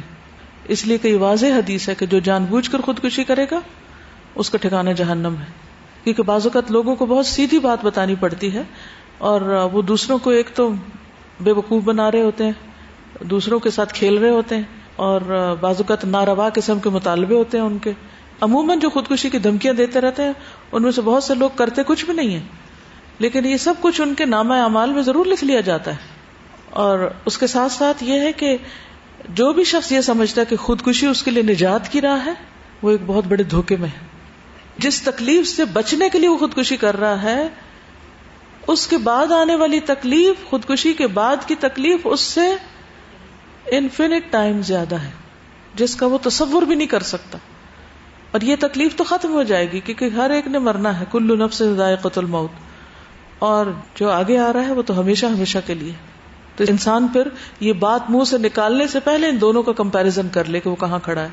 اس لیے کئی واضح حدیث ہے کہ جو جان بوجھ کر خودکشی کرے گا، اس کا ٹھکانا جہنم ہے۔ کیونکہ بعض اوقات لوگوں کو بہت سیدھی بات بتانی پڑتی ہے، اور وہ دوسروں کو ایک تو بے وقوف بنا رہے ہوتے ہیں، دوسروں کے ساتھ کھیل رہے ہوتے ہیں، اور بعض اوقات ناروا قسم کے مطالبے ہوتے ہیں ان کے۔ عموماً جو خودکشی کی دھمکیاں دیتے رہتے ہیں، ان میں سے بہت سے لوگ کرتے کچھ بھی نہیں ہے لیکن یہ سب کچھ ان کے نامہ اعمال میں ضرور لکھ لیا جاتا ہے۔ اور اس کے ساتھ ساتھ یہ ہے کہ جو بھی شخص یہ سمجھتا ہے کہ خودکشی اس کے لیے نجات کی راہ ہے، وہ ایک بہت بڑے دھوکے میں ہے۔ جس تکلیف سے بچنے کے لیے وہ خودکشی کر رہا ہے، اس کے بعد آنے والی تکلیف، خودکشی کے بعد کی تکلیف اس سے انفینٹ ٹائم زیادہ ہے، جس کا وہ تصور بھی نہیں کر سکتا۔ اور یہ تکلیف تو ختم ہو جائے گی کیونکہ ہر ایک نے مرنا ہے، کلو نب سے قتل موت اور جو آگے آ رہا ہے وہ تو ہمیشہ ہمیشہ کے لیے۔ تو انسان پھر یہ بات منہ سے نکالنے سے پہلے ان دونوں کا کمپیرزن کر لے کہ وہ کہاں کھڑا ہے۔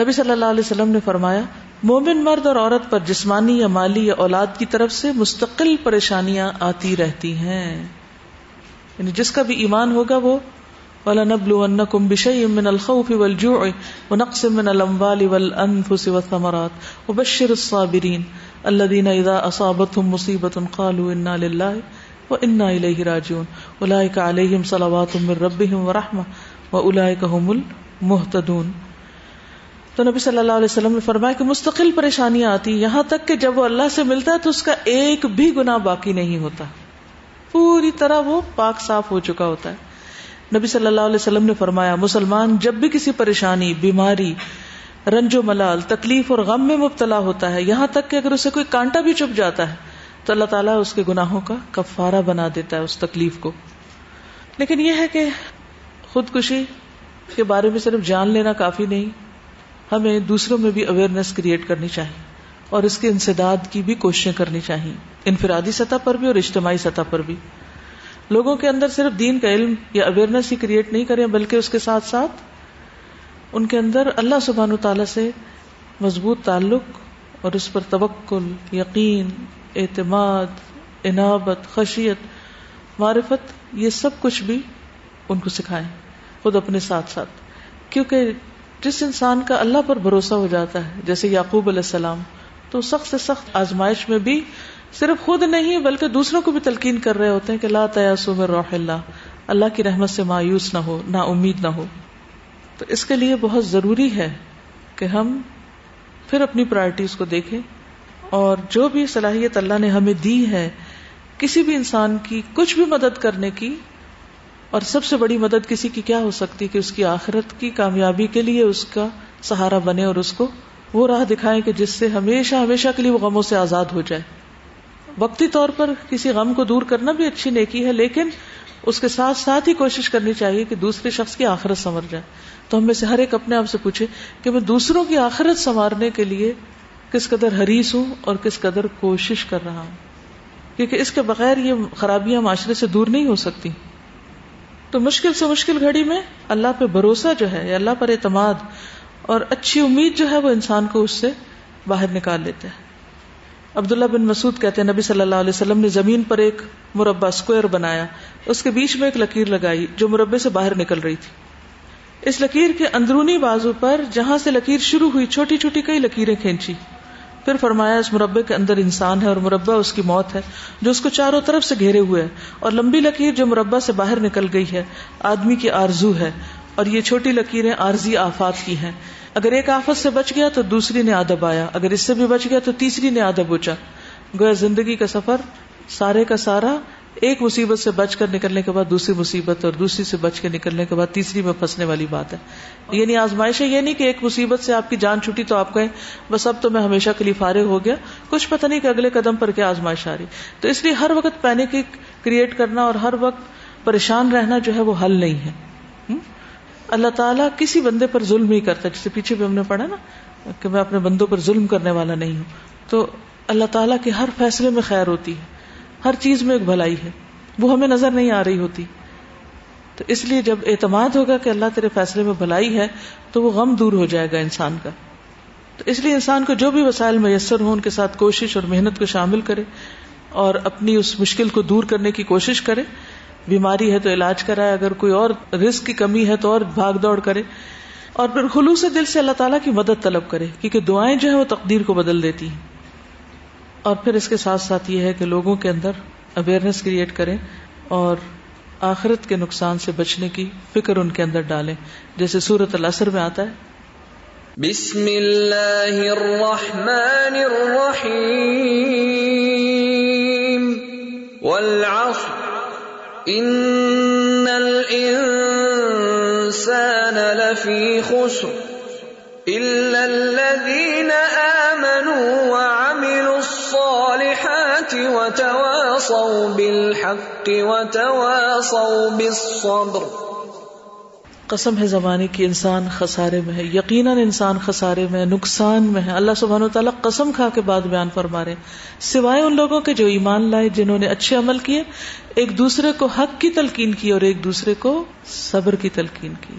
نبی صلی اللہ علیہ وسلم نے فرمایا، مومن مرد اور عورت پر جسمانی یا مالی یا اولاد کی طرف سے مستقل پریشانیاں آتی رہتی ہیں۔ یعنی جس کا بھی ایمان ہوگا وہ وَلَنَبْلُوَنَّكُمْ بِشَيْءٍ مِّنَ الْخَوْفِ وَالْجُوعِ وَنَقْصٍ مِّنَ الْأَمْوَالِ وَالْأَنفُسِ وَالثَّمَرَاتِ وَبَشِّرِ الصَّابِرِينَ الَّذِينَ إِذَا أَصَابَتْهُمْ مُصِيبَةٌ قَالُوا إِنَّا لِلَّهِ وَإِنَّا إِلَيْهِ رَاجِعُونَ. أُولَٰئِكَ عَلَيْهِمْ صَلَوَاتٌ مِّن رَّبِّهِمْ وَرَحْمَةٌ وَأُولَٰئِكَ هُمُ الْمُهْتَدُونَ تو نبی صلی اللہ علیہ وسلم نے فرمایا کہ مستقل پریشانیاں آتی یہاں تک کہ جب وہ اللہ سے ملتا ہے تو اس کا ایک بھی گنا باقی نہیں ہوتا۔ پوری طرح وہ پاک صاف ہو چکا ہوتا ہے۔ نبی صلی اللہ علیہ وسلم نے فرمایا، مسلمان جب بھی کسی پریشانی، بیماری، رنج و ملال، تکلیف اور غم میں مبتلا ہوتا ہے، یہاں تک کہ اگر اسے کوئی کانٹا بھی چپ جاتا ہے، تو اللہ تعالیٰ اس کے گناہوں کا کفارہ بنا دیتا ہے، اس تکلیف کو۔ لیکن یہ ہے کہ خودکشی کے بارے میں صرف جان لینا کافی نہیں، ہمیں دوسروں میں بھی اویئرنیس کریٹ کرنی چاہیے اور اس کے انسداد کی بھی کوششیں کرنی چاہیے، انفرادی سطح پر بھی اور اجتماعی سطح پر بھی۔ لوگوں کے اندر صرف دین کا علم یا اویئرنیس ہی کریٹ نہیں کریں، بلکہ اس کے ساتھ ساتھ ان کے اندر اللہ سبحان و تعالی سے مضبوط تعلق اور اس پر توکل، یقین، اعتماد انابت خشیت، معرفت، یہ سب کچھ بھی ان کو سکھائیں، خود اپنے ساتھ ساتھ۔ کیونکہ جس انسان کا اللہ پر بھروسہ ہو جاتا ہے، جیسے یعقوب علیہ السلام، تو سخت سے سخت آزمائش میں بھی صرف خود نہیں بلکہ دوسروں کو بھی تلقین کر رہے ہوتے ہیں کہ لا تیاسو میں روح اللہ اللہ کی رحمت سے مایوس نہ ہو نہ امید نہ ہو۔ تو اس کے لیے بہت ضروری ہے کہ ہم پھر اپنی پرائرٹیز کو دیکھیں اور جو بھی صلاحیت اللہ نے ہمیں دی ہے، کسی بھی انسان کی کچھ بھی مدد کرنے کی، اور سب سے بڑی مدد کسی کی کیا ہو سکتی کہ اس کی آخرت کی کامیابی کے لیے اس کا سہارا بنے اور اس کو وہ راہ دکھائے کہ جس سے ہمیشہ ہمیشہ کے لیے وہ غموں سے آزاد ہو جائے۔ وقتی طور پر کسی غم کو دور کرنا بھی اچھی نیکی ہے، لیکن اس کے ساتھ ساتھ ہی کوشش کرنی چاہیے کہ دوسرے شخص کی آخرت سنور جائے۔ تو ہم میں سے ہر ایک اپنے آپ سے پوچھے کہ میں دوسروں کی آخرت سنوارنے کے لیے کس قدر حریص ہوں اور کس قدر کوشش کر رہا ہوں۔ کیونکہ اس کے بغیر یہ خرابیاں معاشرے سے دور نہیں ہو سکتی۔ تو مشکل سے مشکل گھڑی میں اللہ پہ بھروسہ جو ہے، یا اللہ پر اعتماد اور اچھی امید جو ہے، وہ انسان کو اس سے باہر نکال لیتا ہے عبداللہ بن مسعود کہتے ہیں، نبی صلی اللہ علیہ وسلم نے زمین پر ایک مربع اسکوئر بنایا۔ اس کے بیچ میں ایک لکیر لگائی جو مربع سے باہر نکل رہی تھی۔ اس لکیر کے اندرونی بازو پر جہاں سے لکیر شروع ہوئی، چھوٹی چھوٹی کئی لکیریں کھینچی۔ پھر فرمایا، اس مربع کے اندر انسان ہے اور مربع اس کی موت ہے، جو اس کو چاروں طرف سے گھیرے ہوئے ہے۔ اور لمبی لکیر جو مربع سے باہر نکل گئی ہے، آدمی کی آرزو ہے۔ اور یہ چھوٹی لکیریں عارضی آفات کی ہیں۔ اگر ایک آفت سے بچ گیا تو دوسری نے ادب آیا، اگر اس سے بھی بچ گیا تو تیسری نے ادب اچا گویا زندگی کا سفر سارے کا سارا ایک مصیبت سے بچ کر نکلنے کے بعد دوسری مصیبت اور دوسری سے بچ کے نکلنے کے بعد تیسری میں پھنسنے والی بات ہے۔ یعنی آزمائش یہ نہیں کہ ایک مصیبت سے آپ کی جان چھٹی تو آپ کہیں بس اب تو میں ہمیشہ کے لیے فارغ ہو گیا، کچھ پتہ نہیں کہ اگلے قدم پر کیا آزمائش آ رہی۔ تو اس لیے ہر وقت پینک کریٹ کرنا اور ہر وقت پریشان رہنا جو ہے وہ حل نہیں ہے۔ اللہ تعالیٰ کسی بندے پر ظلم نہیں کرتا۔ جسے پیچھے بھی ہم نے پڑھا نا کہ میں اپنے بندوں پر ظلم کرنے والا نہیں ہوں۔ تو اللہ تعالیٰ کے ہر فیصلے میں خیر ہوتی ہے۔ ہر چیز میں ایک بھلائی ہے۔ وہ ہمیں نظر نہیں آ رہی ہوتی۔ تو اس لیے جب اعتماد ہوگا کہ اللہ تیرے فیصلے میں بھلائی ہے، تو وہ غم دور ہو جائے گا انسان کا۔ تو اس لیے انسان کو جو بھی وسائل میسر ہو ان کے ساتھ کوشش اور محنت کو شامل کرے اور اپنی اس مشکل کو دور کرنے کی کوشش کرے۔ بیماری ہے تو علاج کرائے، اگر کوئی اور رسک کی کمی ہے تو اور بھاگ دوڑ کرے۔ اور پھر خلوص دل سے اللہ تعالیٰ کی مدد طلب کرے، کیونکہ دعائیں جو ہے وہ تقدیر کو بدل دیتی ہیں۔ اور پھر اس کے ساتھ ساتھ یہ ہے کہ لوگوں کے اندر اویئرنیس کریٹ کریں اور آخرت کے نقصان سے بچنے کی فکر ان کے اندر ڈالیں۔ جیسے سورت الاثر میں آتا ہے۔ بسم اللہ الرحمن الرحیم۔ والعصر ان الانسان لفی خسر الا الذين امنوا وعملوا الصالحات وتواصوا بالحق وتواصوا بالصبر قسم ہے زمانے کی انسان خسارے میں ہے، یقیناً انسان خسارے میں ہے، نقصان میں ہے۔ اللہ سبحانہ و تعالیٰ قسم کھا کے بعد بیان فرما رہے سوائے ان لوگوں کے جو ایمان لائے، جنہوں نے اچھے عمل کیے، ایک دوسرے کو حق کی تلقین کی اور ایک دوسرے کو صبر کی تلقین کی۔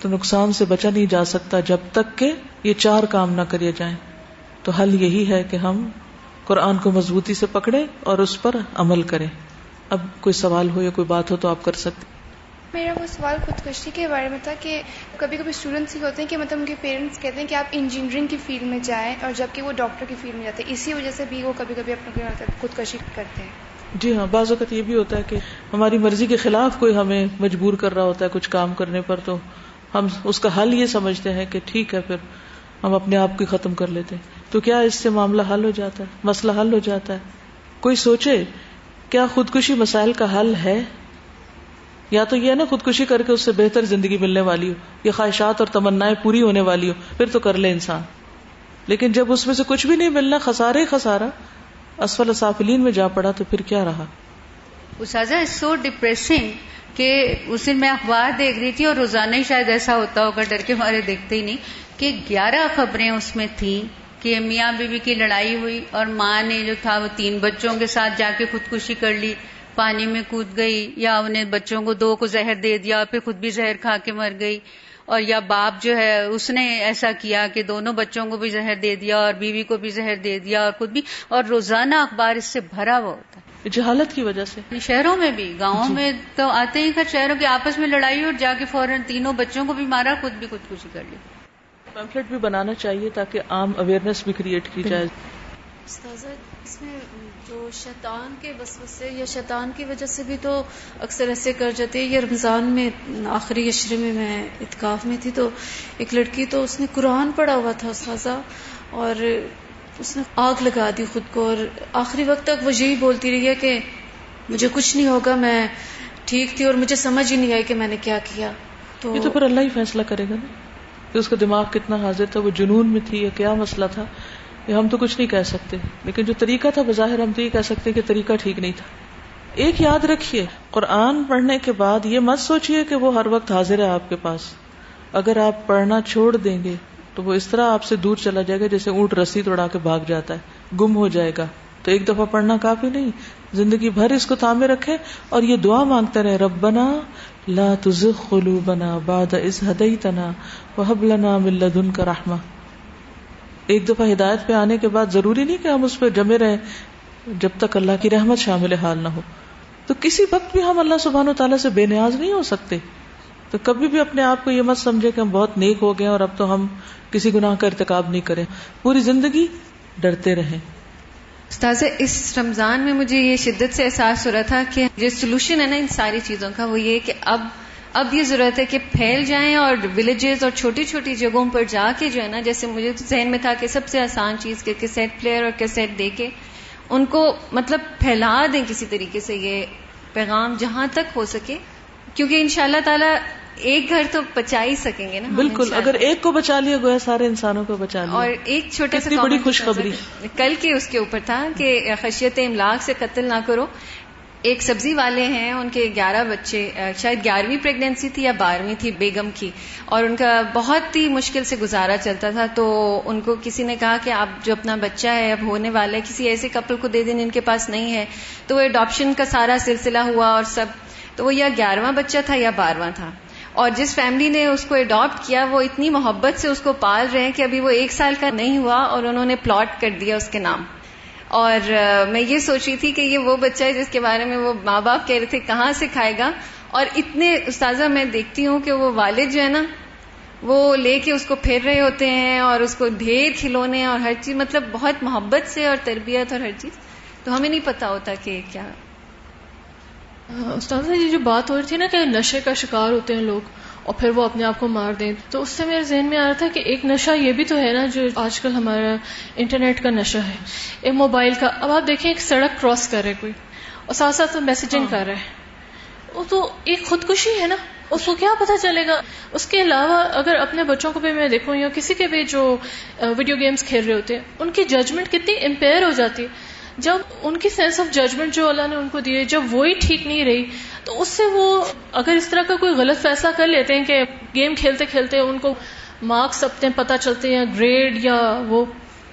تو نقصان سے بچا نہیں جا سکتا جب تک کہ یہ چار کام نہ کرے جائیں۔ تو حل یہی ہے کہ ہم قرآن کو مضبوطی سے پکڑے اور اس پر عمل کریں۔ اب کوئی سوال ہو یا کوئی بات ہو تو آپ کر سکتے میرا وہ سوال خودکشی کے بارے میں تھا کہ کبھی کبھی اسٹوڈینٹس ہی ہوتے ہیں کہ مطلب ان کے پیرنٹس کہتے ہیں کہ آپ انجینئرنگ کی فیلڈ میں جائیں اور جبکہ وہ ڈاکٹر کی فیلڈ میں جاتے ہیں، اسی وجہ سے بھی وہ کبھی کبھی اپنا مطلب خودکشی کرتے ہیں۔ جی ہاں بعض اوقات یہ بھی ہوتا ہے کہ ہماری مرضی کے خلاف کوئی ہمیں مجبور کر رہا ہوتا ہے کچھ کام کرنے پر، تو ہم اس کا حل یہ سمجھتے ہیں کہ ٹھیک ہے، پھر ہم اپنے آپ کو ختم کر لیتے ہیں۔ تو کیا اس سے معاملہ حل ہو جاتا ہے؟ مسئلہ حل ہو جاتا ہے۔ کوئی سوچے کیا خودکشی مسائل کا حل ہے؟ یا تو یہ نا خودکشی کر کے اس سے بہتر زندگی ملنے والی ہو یا خواہشات اور تمنا پوری ہونے والی ہو، پھر تو کر لے انسان۔ لیکن جب اس میں سے کچھ بھی نہیں ملنا، خسارے خسارا اسفل سافلین میں جا پڑا تو پھر کیا رہا؟ سو ڈپریسنگ کہ اس دن میں اخبار دیکھ رہی تھی اور روزانہ ہی شاید ایسا ہوتا ہوگا، ڈر کے ہمارے دیکھتے ہی نہیں، کہ گیارہ خبریں اس میں تھیں کہ میاں بیوی کی لڑائی ہوئی اور ماں نے جو تھا وہ تین بچوں کے ساتھ جا کے خودکشی کر لی۔ پانی میں کود گئی یا انہیں بچوں کو دو کو زہر دے دیا پھر خود بھی زہر کھا کے مر گئی اور یا باپ جو ہے اس نے ایسا کیا کہ دونوں بچوں کو بھی زہر دے دیا اور بیوی کو بھی زہر دے دیا اور خود بھی اور روزانہ اخبار اس سے بھرا ہوا ہوتا ہے۔ جہالت کی وجہ سے۔ شہروں میں بھی گاؤں جی۔ میں تو آتے ہی خیر شہروں کے آپس میں لڑائی اور جا کے فوراً تینوں بچوں کو بھی مارا خود بھی خودکشی کر لی۔ پیمفلٹ بھی بنانا چاہیے تاکہ عام اویئرنیس بھی کریٹ کی جائے۔ اس میں جو شیطان کے وسوسے یا شیطان کی وجہ سے بھی تو اکثر ایسے کر جاتے یہ رمضان میں، آخری عشرے میں میں اتکاف میں تھی تو ایک لڑکی تو اس نے قرآن پڑھا ہوا تھا استاذہ اور اس نے آگ لگا دی خود کو اور آخری وقت تک وہ یہی بولتی رہی ہے کہ مجھے کچھ نہیں ہوگا، میں ٹھیک تھی اور مجھے سمجھ ہی نہیں آئی کہ میں نے کیا کیا۔ تو یہ تو پھر اللہ ہی فیصلہ کرے گا نا کہ اس کا دماغ کتنا حاضر تھا، وہ جنون میں تھی یا کیا مسئلہ تھا۔ ہم تو کچھ نہیں کہہ سکتے۔ لیکن جو طریقہ تھا بظاہر ہم تو یہ کہہ سکتے کہ طریقہ ٹھیک نہیں تھا۔ ایک یاد رکھیے، قرآن پڑھنے کے بعد یہ مت سوچیے کہ وہ ہر وقت حاضر ہے آپ کے پاس۔ اگر آپ پڑھنا چھوڑ دیں گے تو وہ اس طرح آپ سے دور چلا جائے گا جیسے اونٹ رسی توڑا کے بھاگ جاتا ہے، گم ہو جائے گا۔ تو ایک دفعہ پڑھنا کافی نہیں۔ زندگی بھر اس کو تھامے رکھے اور یہ دعا مانگتے رہے رب بنا لا تزغ قلوبنا بعد اس هديتنا وهب لنا من لدنك رحمه ایک دفعہ ہدایت پہ آنے کے بعد ضروری نہیں کہ ہم اس پہ جمے رہے جب تک اللہ کی رحمت شامل حال نہ ہو۔ تو کسی وقت بھی ہم اللہ سبحان و تعالیٰ سے بے نیاز نہیں ہو سکتے۔ تو کبھی بھی اپنے آپ کو یہ مت سمجھے کہ ہم بہت نیک ہو گئے اور اب تو ہم کسی گناہ کا ارتکاب نہیں کریں۔ پوری زندگی ڈرتے رہیں۔ استاذ، اس رمضان میں مجھے یہ شدت سے احساس ہو رہا تھا کہ جو سولوشن ہے نا ان ساری چیزوں کا، وہ یہ کہ اب اب یہ ضرورت ہے کہ پھیل جائیں اور ولیجز اور چھوٹی چھوٹی جگہوں پر جا کے جو ہے نا جیسے مجھے ذہن میں تھا کہ سب سے آسان چیز کہ کیسٹ پلیئر اور کیسٹ دے کے ان کو مطلب پھیلا دیں کسی طریقے سے یہ پیغام جہاں تک ہو سکے کیونکہ ان شاء اللہ تعالیٰ ایک گھر تو بچا ہی سکیں گے نا بالکل اگر ایک کو بچا لیا گویا سارے انسانوں کو بچا لیا۔ اور ایک چھوٹا سا بڑی خوشخبری۔ کل کے اس کے اوپر تھا کہ خشیت املاک سے قتل نہ کرو۔ ایک سبزی والے ہیں، ان کے گیارہ بچے شاید گیارہویں پریگنینسی تھی یا بارہویں تھی بیگم کی، اور ان کا بہت ہی مشکل سے گزارا چلتا تھا۔ تو ان کو کسی نے کہا کہ آپ جو اپنا بچہ ہے، اب ہونے والا ہے، کسی ایسے کپل کو دے دیں جن کے پاس نہیں ہے۔ تو وہ اڈاپشن کا سارا سلسلہ ہوا اور سب، تو وہ یا گیارہواں بچہ تھا یا بارہواں تھا۔ اور جس فیملی نے اس کو اڈاپٹ کیا، وہ اتنی محبت سے اس کو پال رہے ہیں کہ ابھی وہ ایک سال کا نہیں ہوا اور انہوں نے پلاٹ کر دیا اس کے نام۔ اور میں یہ سوچ رہی تھی کہ یہ وہ بچہ ہے جس کے بارے میں وہ ماں باپ کہہ رہے تھے کہاں سے کھائے گا اور اتنے استاذہ میں دیکھتی ہوں کہ وہ والد جو ہے نا، وہ لے کے اس کو پھیر رہے ہوتے ہیں اور اس کو ڈھیر کھلونے اور ہر چیز مطلب بہت محبت سے اور تربیت اور ہر چیز۔ تو ہمیں نہیں پتا ہوتا کہ کیا۔ استاد یہ جو بات ہو رہی تھی نا کہ نشے کا شکار ہوتے ہیں لوگ اور پھر وہ اپنے آپ کو مار دیں۔ تو اس سے میرے ذہن میں آ رہا تھا کہ ایک نشہ یہ بھی تو ہے نا جو آج کل ہمارا انٹرنیٹ کا نشہ ہے۔ ایک موبائل کا۔ اب آپ دیکھیں ایک سڑک کراس کر رہے کوئی۔ اور ساتھ ساتھ میسجنگ ہاں۔ کر رہے ہیں وہ تو ایک خودکشی ہے نا۔ اس کو کیا پتا چلے گا۔ اس کے علاوہ اگر اپنے بچوں کو بھی میں دیکھوں یا کسی کے بھی جو ویڈیو گیمز کھیل رہے ہوتے ہیں ان کی ججمنٹ کتنی امپیئر ہو جاتی ہے۔ جب ان کی سینس آف ججمنٹ جو اللہ نے ان کو دیے، جب وہی ٹھیک نہیں رہی، تو اس سے وہ اگر اس طرح کا کوئی غلط فیصلہ کر لیتے ہیں کہ گیم کھیلتے کھیلتے ان کو مارکس اپنے پتہ چلتے ہیں گریڈ یا وہ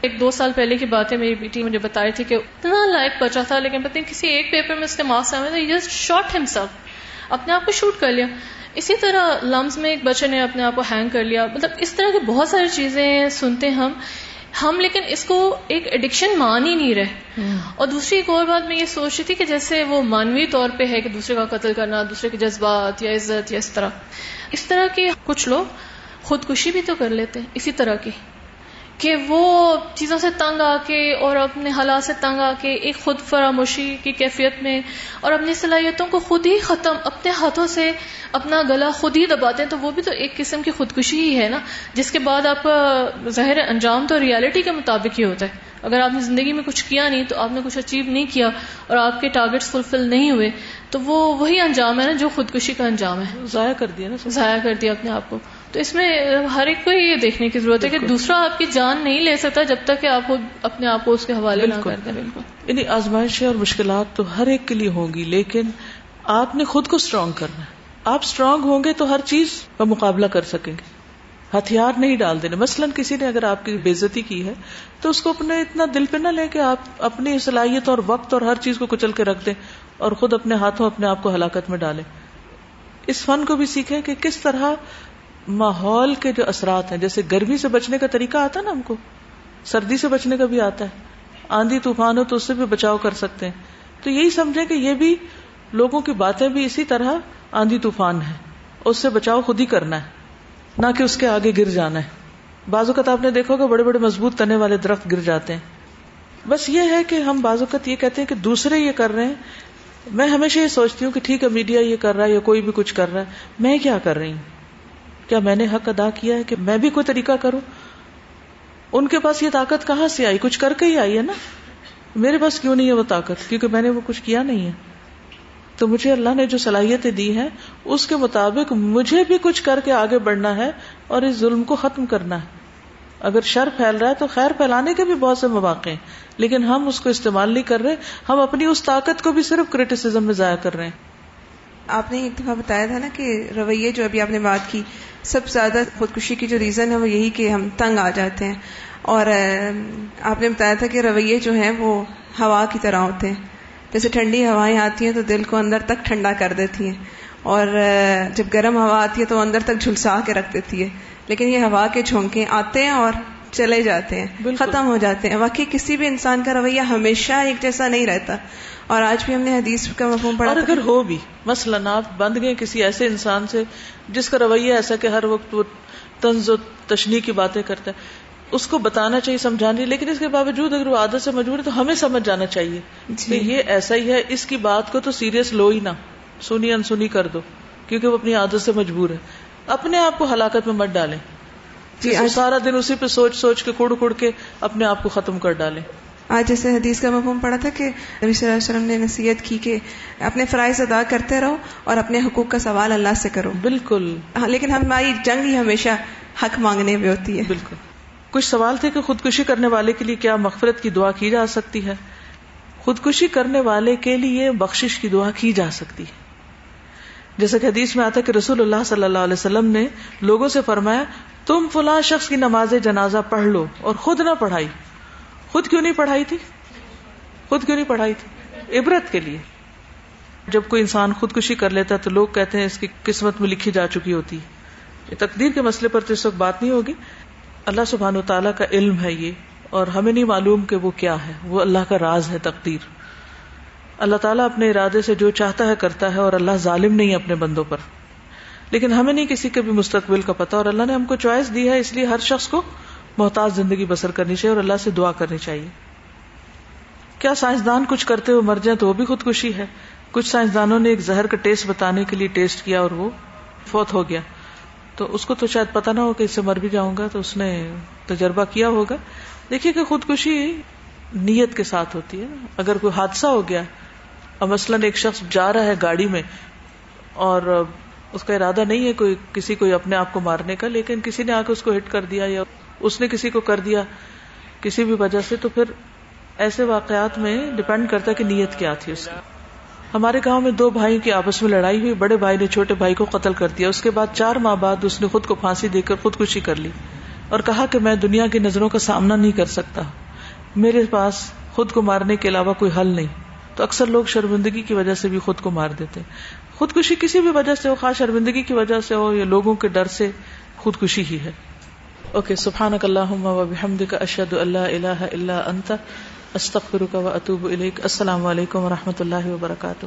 ایک دو سال پہلے کی بات ہے میری بیٹی مجھے بتائی تھی کہ اتنا لائک بچا تھا، لیکن پتہ کسی ایک پیپر میں اس کے مارکس آئے تھے جسٹ شارٹ ہم سب اپنے آپ کو شوٹ کر لیا۔ اسی طرح لمز میں ایک بچے نے اپنے آپ کو ہینگ کر لیا۔ مطلب اس طرح کی بہت ساری چیزیں سنتے ہم ہم لیکن اس کو ایک ایڈکشن مان ہی نہیں رہے۔ اور دوسری ایک اور بات میں یہ سوچ رہی تھی کہ جیسے وہ مانوی طور پہ ہے کہ دوسرے کا قتل کرنا دوسرے کے جذبات یا عزت یا اس طرح۔ اس طرح کے کچھ لوگ خودکشی بھی تو کر لیتے ہیں اسی طرح کی کہ وہ چیزوں سے تنگ آ کے اور اپنے حالات سے تنگ آ کے ایک خود فراموشی کی کیفیت میں اور اپنی صلاحیتوں کو خود ہی ختم اپنے ہاتھوں سے اپنا گلا خود ہی دباتے ہیں تو وہ بھی تو ایک قسم کی خودکشی ہی ہے نا جس کے بعد آپ کا ظاہر انجام تو ریالٹی کے مطابق ہی ہوتا ہے۔ اگر آپ نے زندگی میں کچھ کیا نہیں تو آپ نے کچھ اچیو نہیں کیا اور آپ کے ٹارگیٹس فلفل نہیں ہوئے تو وہ وہی انجام ہے نا جو خودکشی کا انجام ہے۔ ضائع کر دیا نا ضائع کر دیا اپنے آپ کو۔ تو اس میں ہر ایک کو یہ دیکھنے کی ضرورت ہے کہ دوسرا آپ کی جان نہیں لے سکتا جب تک کہ آپ اپنے آپ کو اس کے حوالے نہ کر دیں۔ بالکل۔ یعنی آزمائشیں اور مشکلات تو ہر ایک کے لیے ہوں گی لیکن آپ نے خود کو اسٹرانگ کرنا ہے۔ آپ اسٹرانگ ہوں گے تو ہر چیز کا مقابلہ کر سکیں گے۔ ہتھیار نہیں ڈال دینے۔ مثلاً کسی نے اگر آپ کی بےزتی کی ہے تو اس کو اپنے اتنا دل پہ نہ لے کہ آپ اپنی صلاحیت اور وقت اور ہر چیز کو کچل کے رکھ دیں اور خود اپنے ہاتھوں اپنے آپ کو ہلاکت میں ڈالیں۔ اس فن کو بھی سیکھیں کہ کس طرح ماحول کے جو اثرات ہیں، جیسے گرمی سے بچنے کا طریقہ آتا ہے نا ہم کو، سردی سے بچنے کا بھی آتا ہے۔ آندھی طوفان ہو تو اس سے بھی بچاؤ کر سکتے ہیں۔ تو یہی سمجھے کہ یہ بھی لوگوں کی باتیں بھی اسی طرح آندھی طوفان ہے اس سے بچاؤ خود ہی کرنا ہے، نہ کہ اس کے آگے گر جانا ہے۔ بعض اوقات آپ نے دیکھو کہ بڑے بڑے مضبوط تنے والے درخت گر جاتے ہیں۔ بس یہ ہے کہ ہم بعض اوقات یہ کہتے ہیں کہ دوسرے یہ کر رہے ہیں۔ میں ہمیشہ یہ سوچتی ہوں کہ ٹھیک ہے میڈیا یہ کر رہا ہے یا کوئی بھی کچھ کر رہا ہے۔ میں کیا کر رہی ہوں؟ کیا میں نے حق ادا کیا ہے کہ میں بھی کوئی طریقہ کروں؟ ان کے پاس یہ طاقت کہاں سے آئی؟ کچھ کر کے ہی آئی ہے نا؟ میرے پاس کیوں نہیں ہے وہ طاقت؟ کیونکہ میں نے وہ کچھ کیا نہیں ہے۔ تو مجھے اللہ نے جو صلاحیتیں دی ہیں، اس کے مطابق مجھے بھی کچھ کر کے آگے بڑھنا ہے اور اس ظلم کو ختم کرنا ہے۔ اگر شر پھیل رہا ہے تو خیر پھیلانے کے بھی بہت سے مواقع ہیں۔ لیکن ہم اس کو استعمال نہیں کر رہے، ہم اپنی اس طاقت کو بھی صرف کریٹیسم میں ضائع کر رہے ہیں۔ آپ نے ایک دفعہ بتایا تھا نا کہ رویے جو ابھی آپ نے بات کی سب سے زیادہ خودکشی کی جو ریزن ہے وہ یہی کہ ہم تنگ آ جاتے ہیں۔ اور آپ نے بتایا تھا کہ رویے جو ہیں وہ ہوا کی طرح ہوتے ہیں۔ جیسے ٹھنڈی ہوائیں آتی ہیں تو دل کو اندر تک ٹھنڈا کر دیتی ہیں۔ اور جب گرم ہوا آتی ہے تو اندر تک جھلسا کے رکھ دیتی ہے۔ لیکن یہ ہوا کے جھونکے آتے ہیں اور چلے جاتے ہیں ختم ہو جاتے ہیں۔ واقعی کسی بھی انسان کا رویہ ہمیشہ ایک جیسا نہیں رہتا۔ اور آج بھی ہم نے حدیث کا مفہوم پڑھا اور اگر ہو بھی مثلاً آپ بند گئے کسی ایسے انسان سے جس کا رویہ ایسا کہ ہر وقت وہ طنز و تشنی کی باتیں کرتا ہے اس کو بتانا چاہیے سمجھانا لیکن اس کے باوجود اگر وہ عادت سے مجبور ہے تو ہمیں سمجھ جانا چاہیے جی۔ کہ یہ ایسا ہی ہے اس کی بات کو تو سیریس لو ہی نہ سنی انسنی کر دو کیونکہ وہ اپنی عادت سے مجبور ہے۔ اپنے آپ کو ہلاکت میں مت ڈالیں۔ جی سارا دن اسی پہ سوچ سوچ کے کڑ کڑ کے اپنے آپ کو ختم کر ڈالیں۔ آج جیسے حدیث کا مفہوم پڑا تھا کہ نبی صلی اللہ علیہ وسلم نے نصیحت کی کہ اپنے فرائض ادا کرتے رہو اور اپنے حقوق کا سوال اللہ سے کرو۔ بالکل۔ ہاں لیکن ہماری جنگ ہی ہمیشہ حق مانگنے میں ہوتی ہے۔ بالکل۔ کچھ سوال تھے کہ خودکشی کرنے والے کے لیے کیا مغفرت کی دعا کی جا سکتی ہے؟ خودکشی کرنے والے کے لیے بخشش کی دعا کی جا سکتی ہے۔ جیسے کہ حدیث میں آتا کہ رسول اللہ صلی اللہ علیہ وسلم نے لوگوں سے فرمایا تم فلاں شخص کی نماز جنازہ پڑھ لو اور خود نہ پڑھائی۔ خود کیوں نہیں پڑھائی تھی؟ خود کیوں نہیں پڑھائی تھی؟ عبرت کے لیے۔ جب کوئی انسان خودکشی کر لیتا تو لوگ کہتے ہیں اس کی قسمت میں لکھی جا چکی ہوتی۔ تقدیر کے مسئلے پر تو اس وقت بات نہیں ہوگی۔ اللہ سبحان و تعالیٰ کا علم ہے یہ، اور ہمیں نہیں معلوم کہ وہ کیا ہے۔ وہ اللہ کا راز ہے تقدیر۔ اللہ تعالیٰ اپنے ارادے سے جو چاہتا ہے کرتا ہے اور اللہ ظالم نہیں اپنے بندوں پر۔ لیکن ہمیں نہیں کسی کے بھی مستقبل کا پتا اور اللہ نے ہم کو چوائس دی ہے اس لیے ہر شخص کو محتاط زندگی بسر کرنی چاہیے اور اللہ سے دعا کرنی چاہیے۔ کیا سائنسدان کچھ کرتے ہوئے مر جائیں تو وہ بھی خودکشی ہے؟ کچھ سائنسدانوں نے ایک زہر کا ٹیسٹ بتانے کے لیے ٹیسٹ کیا اور وہ فوت ہو گیا۔ تو اس کو تو شاید پتا نہ ہو کہ اس سے مر بھی جاؤں گا تو اس نے تجربہ کیا ہوگا۔ دیکھیے کہ خودکشی نیت کے ساتھ ہوتی ہے۔ اگر کوئی حادثہ ہو گیا اور مثلاً ایک شخص جا رہا ہے گاڑی میں اور اس کا ارادہ نہیں ہے کوئی کسی کو اپنے آپ کو مارنے کا، لیکن کسی نے آ کے اس کو ہٹ کر دیا یا اس نے کسی کو کر دیا کسی بھی وجہ سے، تو پھر ایسے واقعات میں ڈپینڈ کرتا ہے کہ نیت کیا تھی اس کی۔ ہمارے گاؤں میں دو بھائیوں کی آپس میں لڑائی ہوئی، بڑے بھائی نے چھوٹے بھائی کو قتل کر دیا۔ اس کے بعد چار ماہ بعد اس نے خود کو پھانسی دے کر خودکشی کر لی اور کہا کہ میں دنیا کی نظروں کا سامنا نہیں کر سکتا۔ میرے پاس خود کو مارنے کے علاوہ کوئی حل نہیں۔ تو اکثر لوگ شرمندگی کی وجہ سے بھی خود کو مار دیتے خودکشی کسی بھی وجہ سے ہو خاص شرمندگی کی وجہ سے ہو یا لوگوں کے ڈر سے، خودکشی ہی ہے۔ اوکے سبحان اللہ اشد اللہ اللہ الا انت استغفرک و اتوب اطوب السلام علیکم و رحمۃ اللہ وبرکاتہ